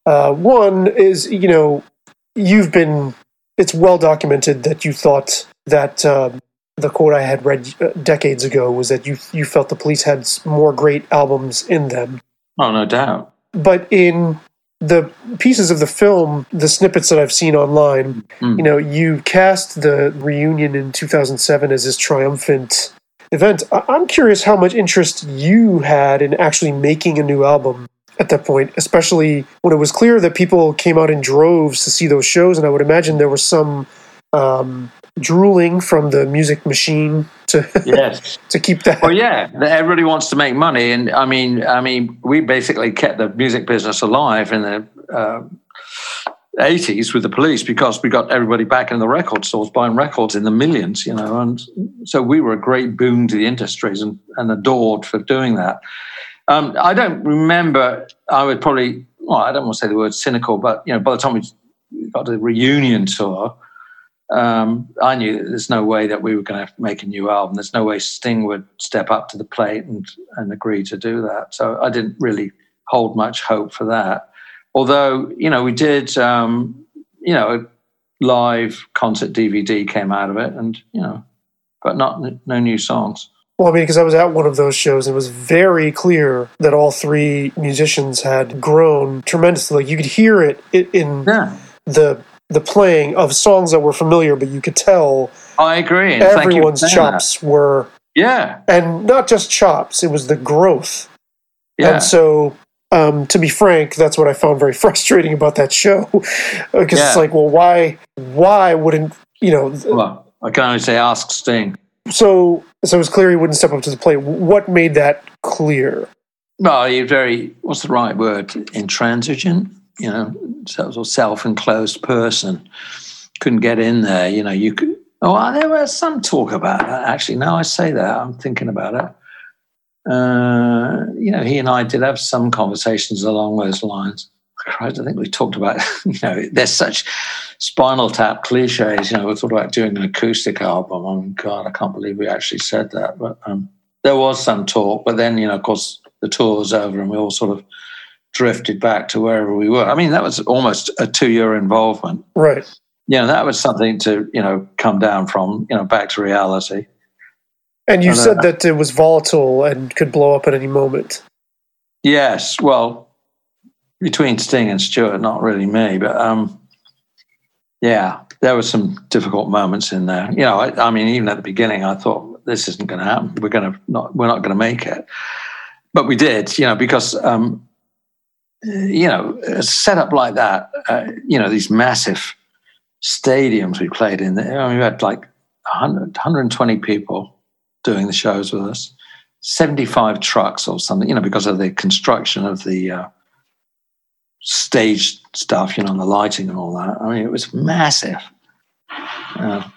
Uh, one is, you know, you've been. It's well documented that you thought that um, the quote I had read uh, decades ago was that you you felt the police had more great albums in them, oh, no doubt. but in the pieces of the film, the snippets that I've seen online, Mm. you know, you cast the reunion in 2007 as this triumphant event. I- I'm curious how much interest you had in actually making a new album at that point, especially when it was clear that people came out in droves to see those shows, and I would imagine there was some um, drooling from the music machine to Yes. to keep that. Well, yeah, everybody wants to make money, and I mean, I mean, we basically kept the music business alive in the uh, '80s with the police because we got everybody back in the record stores buying records in the millions, you know, and so we were a great boon to the industries and, and adored for doing that. Um, I don't remember. I would probably, well, I don't want to say the word cynical, but you know, by the time we got to the reunion tour, um, I knew that there's no way that we were going to make a new album. There's no way Sting would step up to the plate and, and agree to do that. So I didn't really hold much hope for that. Although, you know, we did, um, you know, a live concert DVD came out of it and, you know, but not no new songs. Well, I mean, because I was at one of those shows, and it was very clear that all three musicians had grown tremendously. Like you could hear it in Yeah, the the playing of songs that were familiar, but you could tell I agree. And thank you for everyone's chops were. Yeah, and not just chops; it was the growth. yeah. And so, um, to be frank, that's what I found very frustrating about that show, because Yeah. it's like, well, why, why wouldn't you know? well, I can only say ask Sting. So, so it was clear he wouldn't step up to the plate. What made that clear? Well, you're very, what's the right word? Intransigent, you know, sort of self enclosed person. Couldn't get in there, you know, you could. Oh, there was some talk about that, actually. Now I say that, I'm thinking about it. Uh, you know, he and I did have some conversations along those lines. I think we talked about, you know, there's such spinal tap cliches. You know, we thought about doing an acoustic album. Oh, God, I can't believe we actually said that. But um, there was some talk. But then, you know, of course, the tour was over and we all sort of drifted back to wherever we were. I mean, that was almost a two year involvement. Right. You know, that was something to, you know, come down from, you know, back to reality. And you said that it was volatile and could blow up at any moment. Yes, well, between Sting and Stewart, not really me, but um, yeah, there were some difficult moments in there. You know, I, I mean, even at the beginning, I thought this isn't going to happen. We're going to not, we're not going to make it, but we did. You know, because um, you know, a setup like that, uh, you know, these massive stadiums we played in. I mean, we had like 100, 120 people doing the shows with us. 75 trucks or something, you know, because of the construction of the uh, stage stuff, you know, and the lighting and all that. I mean, it was massive. Uh,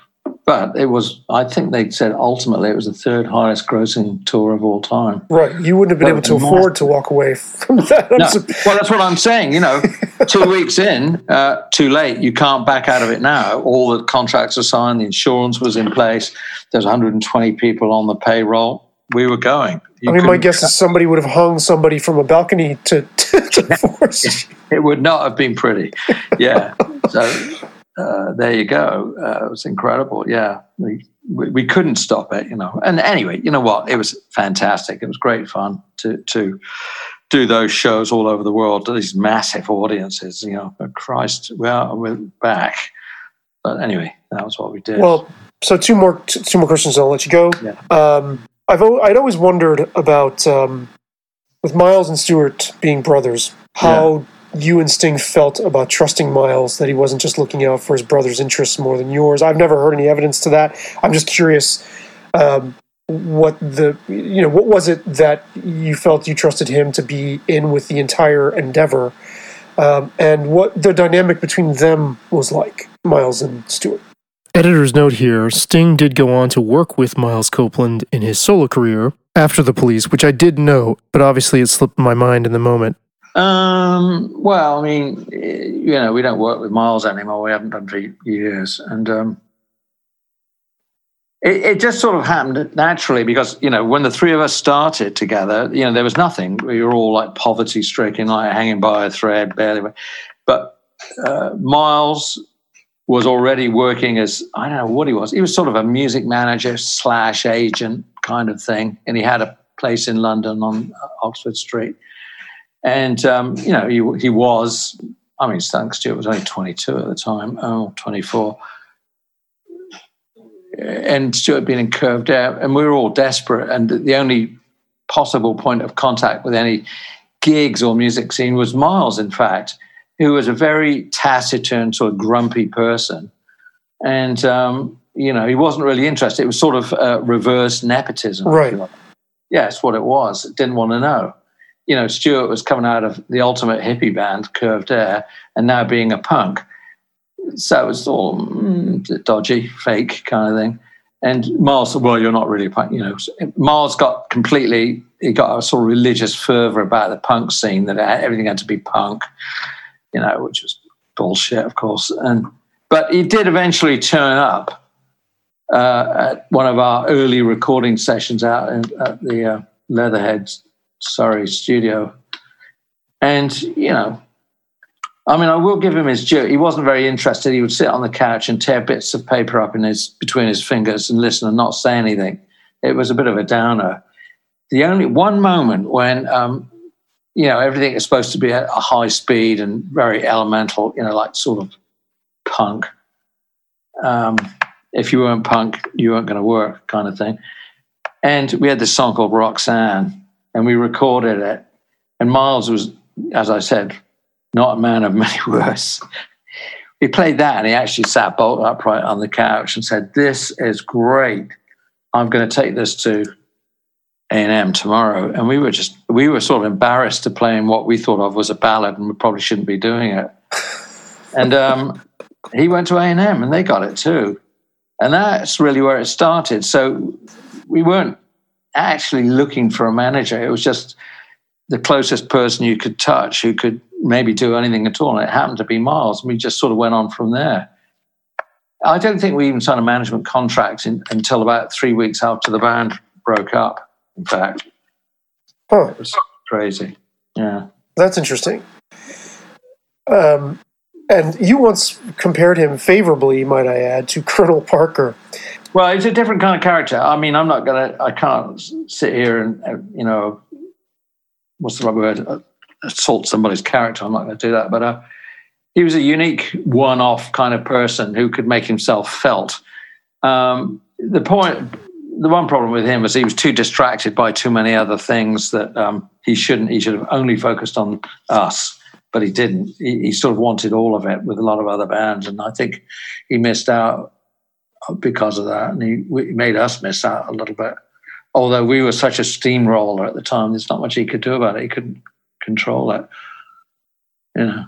but it was, I think they said ultimately it was the third highest grossing tour of all time. Right. You wouldn't have been able to afford to walk away from that. No, well, that's what I'm saying. You know, two weeks in, uh, too late. You can't back out of it now. All the contracts are signed, the insurance was in place. There's 120 people on the payroll. We were going. You I mean, my guess is somebody would have hung somebody from a balcony to, to force. it would not have been pretty. Yeah. so uh, there you go. Uh, it was incredible. Yeah. We, we, we couldn't stop it, you know. And anyway, you know what? It was fantastic. It was great fun to, to do those shows all over the world to these massive audiences, you know. But Christ, well, we're back. But anyway, that was what we did. Well, so two more two more questions. and I'll let you go. Yeah. Um, I've I'd always wondered about um, with Miles and Stewart being brothers, how you and Sting felt about trusting Miles that he wasn't just looking out for his brother's interests more than yours. I've never heard any evidence to that. I'm just curious. Um, what the you know what was it that you felt you trusted him to be in with the entire endeavor um, and what the dynamic between them was like miles and stewart Editor's note here Sting did go on to work with Miles Copeland in his solo career after the police, which I did know, but obviously it slipped my mind in the moment. Um, well, I mean, you know, we don't work with Miles anymore. We haven't done for years. And um, it, it, just sort of happened naturally because, you know, when the three of us started together, you know, there was nothing. We were all like poverty stricken, like hanging by a thread, barely. But uh, Miles was already working as I don't know what he was. He was sort of a music manager slash agent kind of thing, and he had a place in London on Oxford Street. And um, you know, he he was. I mean, Stan Stewart was only 22 at the time, oh, 24. And Stewart being in Curved Air, and we were all desperate. And the only possible point of contact with any gigs or music scene was Miles, in fact who was a very taciturn, sort of grumpy person. And, um, you know, he wasn't really interested. It was sort of uh, reverse nepotism. Right. Yeah, that's what it was. Didn't want to know. You know, Stewart was coming out of the ultimate hippie band, Curved Air, and now being a punk. So it was all mm, dodgy, fake kind of thing. And Miles well, you're not really a punk. You know, Miles got completely, he got a sort of religious fervor about the punk scene that everything had to be punk you know, which was bullshit, of course. And but he did eventually turn up uh, at one of our early recording sessions out in, at the uh, Leatherhead, Surrey, studio. And you know, I mean, I will give him his due. He wasn't very interested. He would sit on the couch and tear bits of paper up in his between his fingers and listen and not say anything. It was a bit of a downer. The only one moment when um, you know, everything is supposed to be at a high speed and very elemental, you know, like sort of punk. Um, if you weren't punk, you weren't going to work, kind of thing. And we had this song called Roxanne, and we recorded it. And Miles was, as I said, not a man of many words. he played that, and he actually sat bolt upright on the couch and said, "This is great. I'm going to take this to A&M tomorrow. And we were just, we were sort of embarrassed to play in what we thought of was a ballad and we probably shouldn't be doing it. And um, he went to A&M and they got it too. And that's really where it started. So we weren't actually looking for a manager. It was just the closest person you could touch who could maybe do anything at all. And it happened to be Miles. And we just sort of went on from there. I don't think we even signed a management contract in, until about three weeks after the band broke up in fact. Oh. It was crazy. Yeah. That's interesting. Um, and you once compared him favorably, might I add, to Colonel Parker. Well, it's a different kind of character. I mean, I'm not to, I can't sit here and, uh, you know, what's the right word? Uh, assault somebody's character. I'm not to do that. But uh, he was a unique one off kind of person who could make himself felt. Um, the point, the one problem with him was he was too distracted by too many other things that um, he shouldn't. He should have only focused on us, but he didn't. He, he, sort of wanted all of it with a lot of other bands, and I think he missed out because of that, and he, he made us miss out a little bit. Although we were such a steamroller at the time, there's not much he could do about it. He couldn't control it, you know.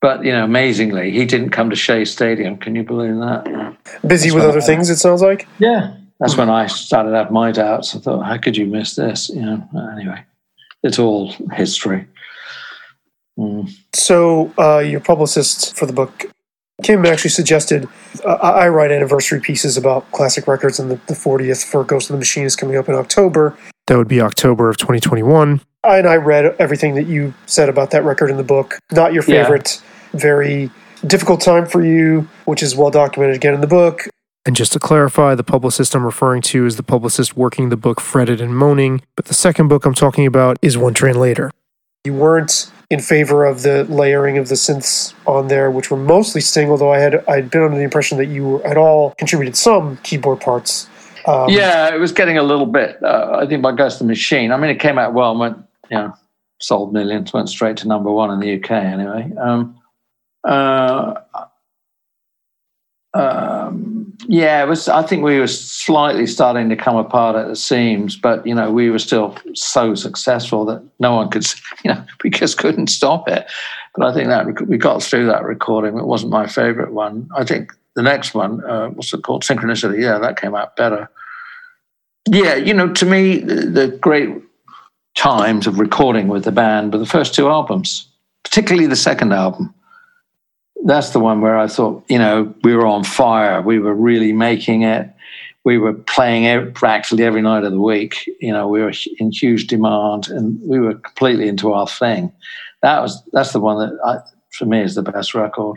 But you know, amazingly, he didn't come to Shea Stadium. Can you believe that? Busy That's with other I, things, it sounds like. Yeah, that's when I started to have my doubts. I thought, how could you miss this? You know, anyway, it's all history. Mm. So, uh, your publicist for the book, Kim, actually suggested uh, I write anniversary pieces about classic records, and the, the 40th for Ghost of the Machine is coming up in October. That would be October of 2021. And I read everything that you said about that record in the book. Not your favorite, yeah. very difficult time for you, which is well documented again in the book. And just to clarify, the publicist I'm referring to is the publicist working the book Fretted and Moaning, but the second book I'm talking about is One Train Later. You weren't in favor of the layering of the synths on there, which were mostly Sting, although I had I'd been under the impression that you had all contributed some keyboard parts. Um, yeah, it was getting a little bit. Uh, I think by Ghost the Machine. I mean, it came out well and went, you know, sold millions, went straight to number one in the UK anyway. Um, uh, um, yeah, it was. I think we were slightly starting to come apart at the seams, but you know, we were still so successful that no one could, you know, we just couldn't stop it. But I think that we got through that recording. It wasn't my favorite one. I think the next one, uh, what's it called? Synchronicity. Yeah, that came out better. Yeah, you know, to me, the, the great times of recording with the band were the first two albums, particularly the second album. That's the one where I thought, you know, we were on fire. We were really making it. We were playing practically every night of the week. You know, we were in huge demand, and we were completely into our thing. That was that's the one that I, for me is the best record.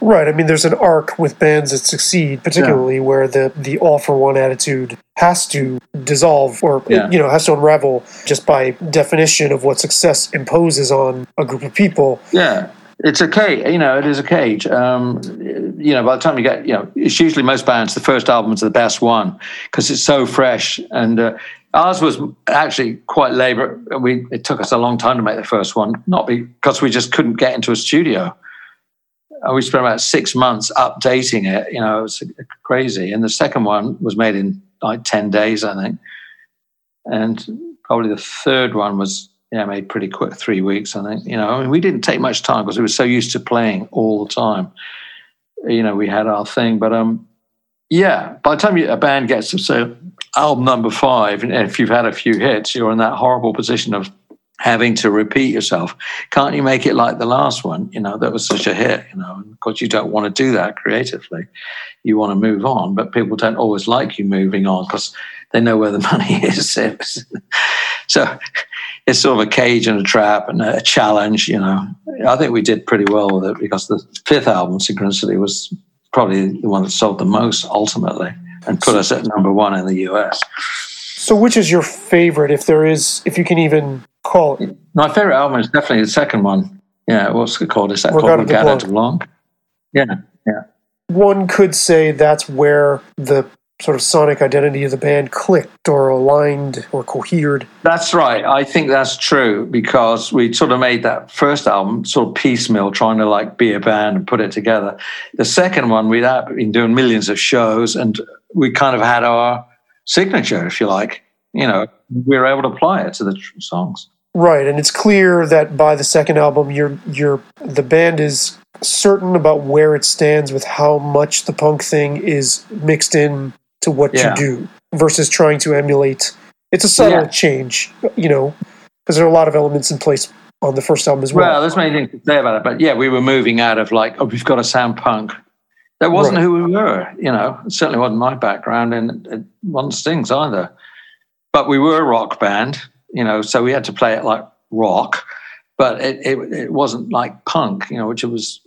Right. I mean, there's an arc with bands that succeed, particularly yeah. where the the all for one attitude has to dissolve or yeah. you know has to unravel just by definition of what success imposes on a group of people. Yeah. It's a cage, you know. It is a cage. Um, you know, by the time you get, you know, it's usually most bands the first album is the best one because it's so fresh. And uh, ours was actually quite labor. We it took us a long time to make the first one, not because we just couldn't get into a studio we spent about six months updating it. You know, it was crazy. And the second one was made in like 10 days, I think. And probably the third one was, yeah, made pretty quick, three weeks, I think. You know, I mean, we didn't take much time because we were so used to playing all the time. You know, we had our thing. But um, yeah, by the time you, a band gets to say album number five, and if you've had a few hits, you're in that horrible position of having to repeat yourself. Can't you make it like the last one? You know, that was such a hit, you know, and of course, you don't want to do that creatively. You want to move on, but people don't always like you moving on because they know where the money is. so it's sort of a cage and a trap and a challenge, you know. I think we did pretty well with it because the fifth album, Synchronicity, was probably the one that sold the most ultimately and put us at number one in the US. So, which is your favorite, if there is, if you can even call it? My favorite album is definitely the second one. Yeah, what's it called? Is that called Reggatta de Blanc? Yeah, yeah. One could say that's where the sort of sonic identity of the band clicked or aligned or cohered. That's right. I think that's true because we sort of made that first album sort of piecemeal, trying to like be a band and put it together. The second one, we'd been doing millions of shows and we kind of had our signature, if you like. You know, we were able to apply it to the songs. Right, and it's clear that by the second album, you're you're the band is certain about where it stands with how much the punk thing is mixed in to what yeah. you do versus trying to emulate. It's a subtle yeah. change, you know, because there are a lot of elements in place on the first album as well. Well, there's many things to say about it, but yeah, we were moving out of like, oh, we've got to sound punk. That wasn't right. who we were, you know. It certainly wasn't my background, and it wasn't Sting's either. But we were a rock band, you know, so we had to play it like rock, but it, it, it wasn't like punk, you know, which it was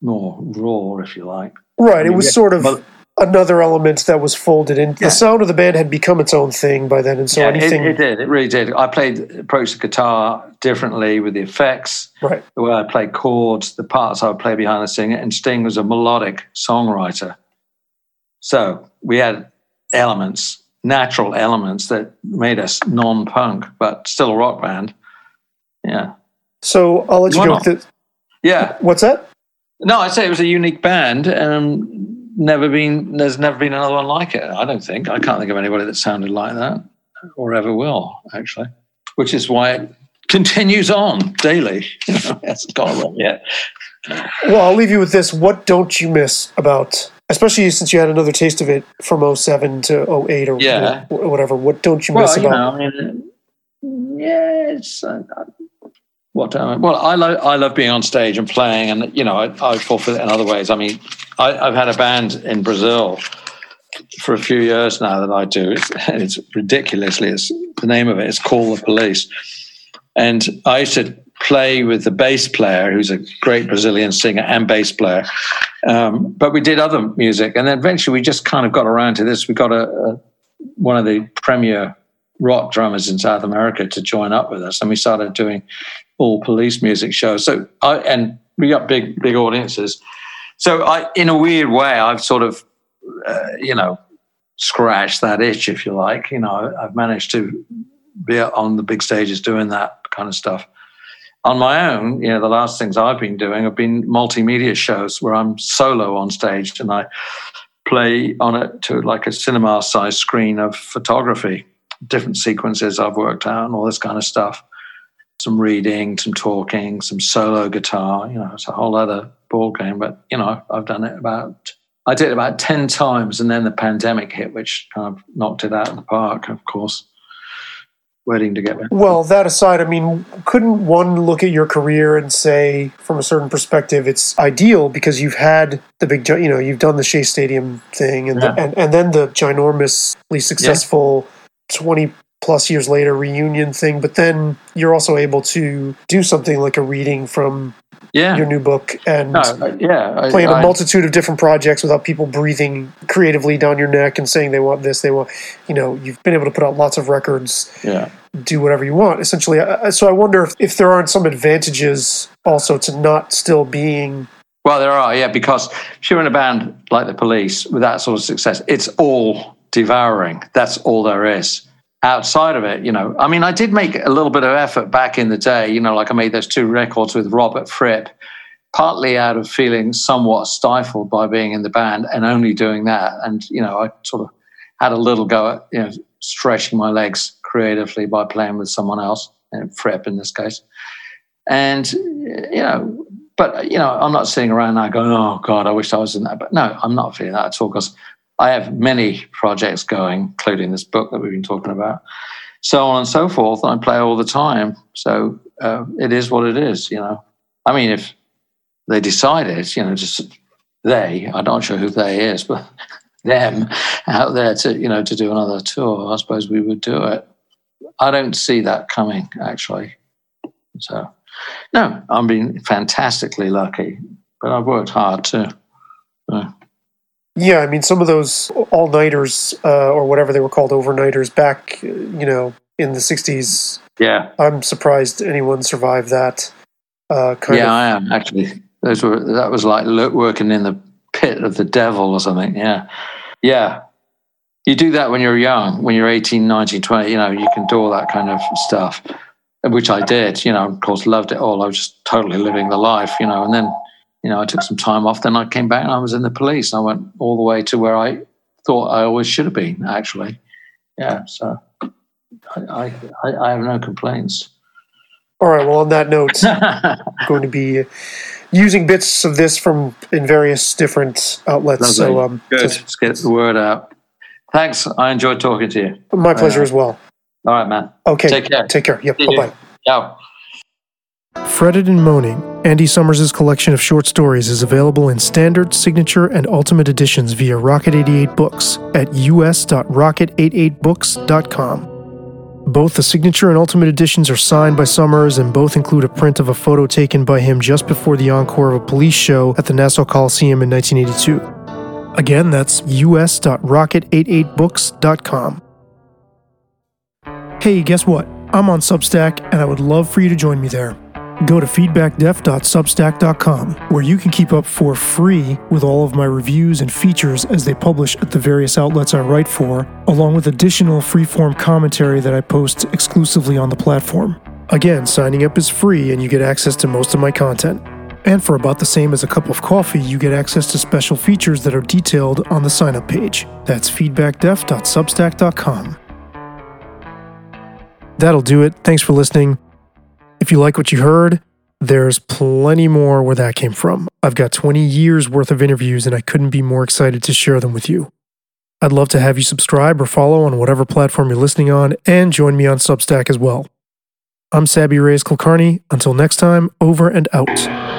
more raw, if you like. Right. I mean, it was sort of but, another element that was folded in. Yeah. The sound of the band had become its own thing by then, and so yeah, anything. It, it, did. It really did. I played approached the guitar differently with the effects. Right. The way I played chords, the parts I would play behind the singer, and Sting was a melodic songwriter. So we had elements natural elements that made us non-punk, but still a rock band. Yeah. So I'll let you yeah. What's that? No, I'd say it was a unique band. Um, never been. There's never been another one like it. I don't think. I can't think of anybody that sounded like that, or ever will. Actually, which is why it continues on daily. it hasn't gone wrong yet. Well, I'll leave you with this. What don't you miss about especially since you had another taste of it from 07 to 08 or yeah. whatever. What don't you miss well, about? You know, I mean, yeah, it's uh, what. Uh, well, I love I love being on stage and playing, and you know, I, I for it in other ways. I mean, I, have had a band in Brazil for a few years now that I do. It's, it's ridiculously. It's the name of it is Call the Police, and I used to play with the bass player, who's a great Brazilian singer and bass player. Um, but we did other music, and then eventually we just kind of got around to this. We got a, a, one of the premier rock drummers in South America to join up with us, and we started doing all police music shows. So I and we got big big audiences. So I, in a weird way, I've sort of, uh, you know, scratched that itch, if you like. You know, I've managed to be on the big stages doing that kind of stuff on my own, you know, the last things I've been doing have been multimedia shows where I'm solo on stage and I play on it to like a cinema sized screen of photography, different sequences I've worked out and all this kind of stuff. Some reading, some talking, some solo guitar. You know, it's a whole other ball game. But you know, I've done it about I did it about ten times, and then the pandemic hit, which kind of knocked it out of the park. Of course, waiting to get back. Well, that aside, I mean, couldn't one look at your career and say, from a certain perspective, it's ideal because you've had the big, you know, you've done the Shea Stadium thing, and Yeah. the, and and then the ginormously successful twenty plus years later reunion thing. But then you're also able to do something like a reading from Yeah, your new book and. no, uh, yeah, I- Playing a multitude of different projects without people breathing creatively down your neck and saying they want this, they want, you know, you've been able to put out lots of records yeah. do whatever you want essentially so i wonder if, if there aren't some advantages also to not still being Well, there are, yeah, because if you're in a band like the Police with that sort of success, it's all devouring. That's all there is. Outside of it, you know, I mean, I did make a little bit of effort back in the day, you know, like I made those two records with Robert Fripp, partly out of feeling somewhat stifled by being in the band and only doing that. And, you know, I sort of had a little go at, you know, stretching my legs creatively by playing with someone else, and Fripp in this case. And, you know, but you know, I'm not sitting around now going, "Oh God, I wish I was in that." But no, I'm not feeling that at all because I have many projects going, including this book that we've been talking about, so on and so forth. I play all the time, so uh, it is what it is. You know, I mean, if they decided, you know, just they, I'm not sure who they is, but them out there to you know to do another tour, I suppose we would do it. I don't see that coming actually. So. No, I'm being fantastically lucky, but I've worked hard too. So, yeah i mean some of those all-nighters uh, or whatever they were called overnighters back you know in the 60s yeah, i'm surprised anyone survived that uh, kind yeah, of I am actually. Those were that was like working in the pit of the devil or something. Yeah, yeah. You do that when you're young, when you're 18, 19, 20. You know, you can do all that kind of stuff, which I did. You know, of course, loved it all. I was just totally living the life. You know, and then you know, I took some time off. Then I came back and I was in the police. I went all the way to where I thought I always should have been. Actually, yeah. So I, I, I have no complaints. all right well on that note i'm going to be using bits of this from in various different outlets so Lovely. um Good. just- Let's get the word out. Thanks. I enjoyed talking to you. my pleasure Uh, as well All right, man. okay Take care. take care yep bye-bye Ciao. Fretted and Moaning, Andy Summers' collection of short stories is available in standard, signature, and ultimate editions via Rocket 88 Books at us.rocket88books.com. Both the signature and ultimate editions are signed by Summers, and both include a print of a photo taken by him just before the encore of a police show at the Nassau Coliseum in 1982. Again, that's us.rocket88books.com. Hey, guess what? I'm on Substack, and I would love for you to join me there. Go to feedbackdef.substack.com, where you can keep up for free with all of my reviews and features as they publish at the various outlets I write for, along with additional freeform commentary that I post exclusively on the platform. Again, signing up is free and you get access to most of my content. And for about the same as a cup of coffee, you get access to special features that are detailed on the sign up page. That's feedbackdef.substack.com. That'll do it. Thanks for listening. If you like what you heard, there's plenty more where that came from. I've got 20 years worth of interviews and I couldn't be more excited to share them with you. I'd love to have you subscribe or follow on whatever platform you're listening on and join me on Substack as well. I'm Saby Reyes Kulkarni. Until next time, over and out.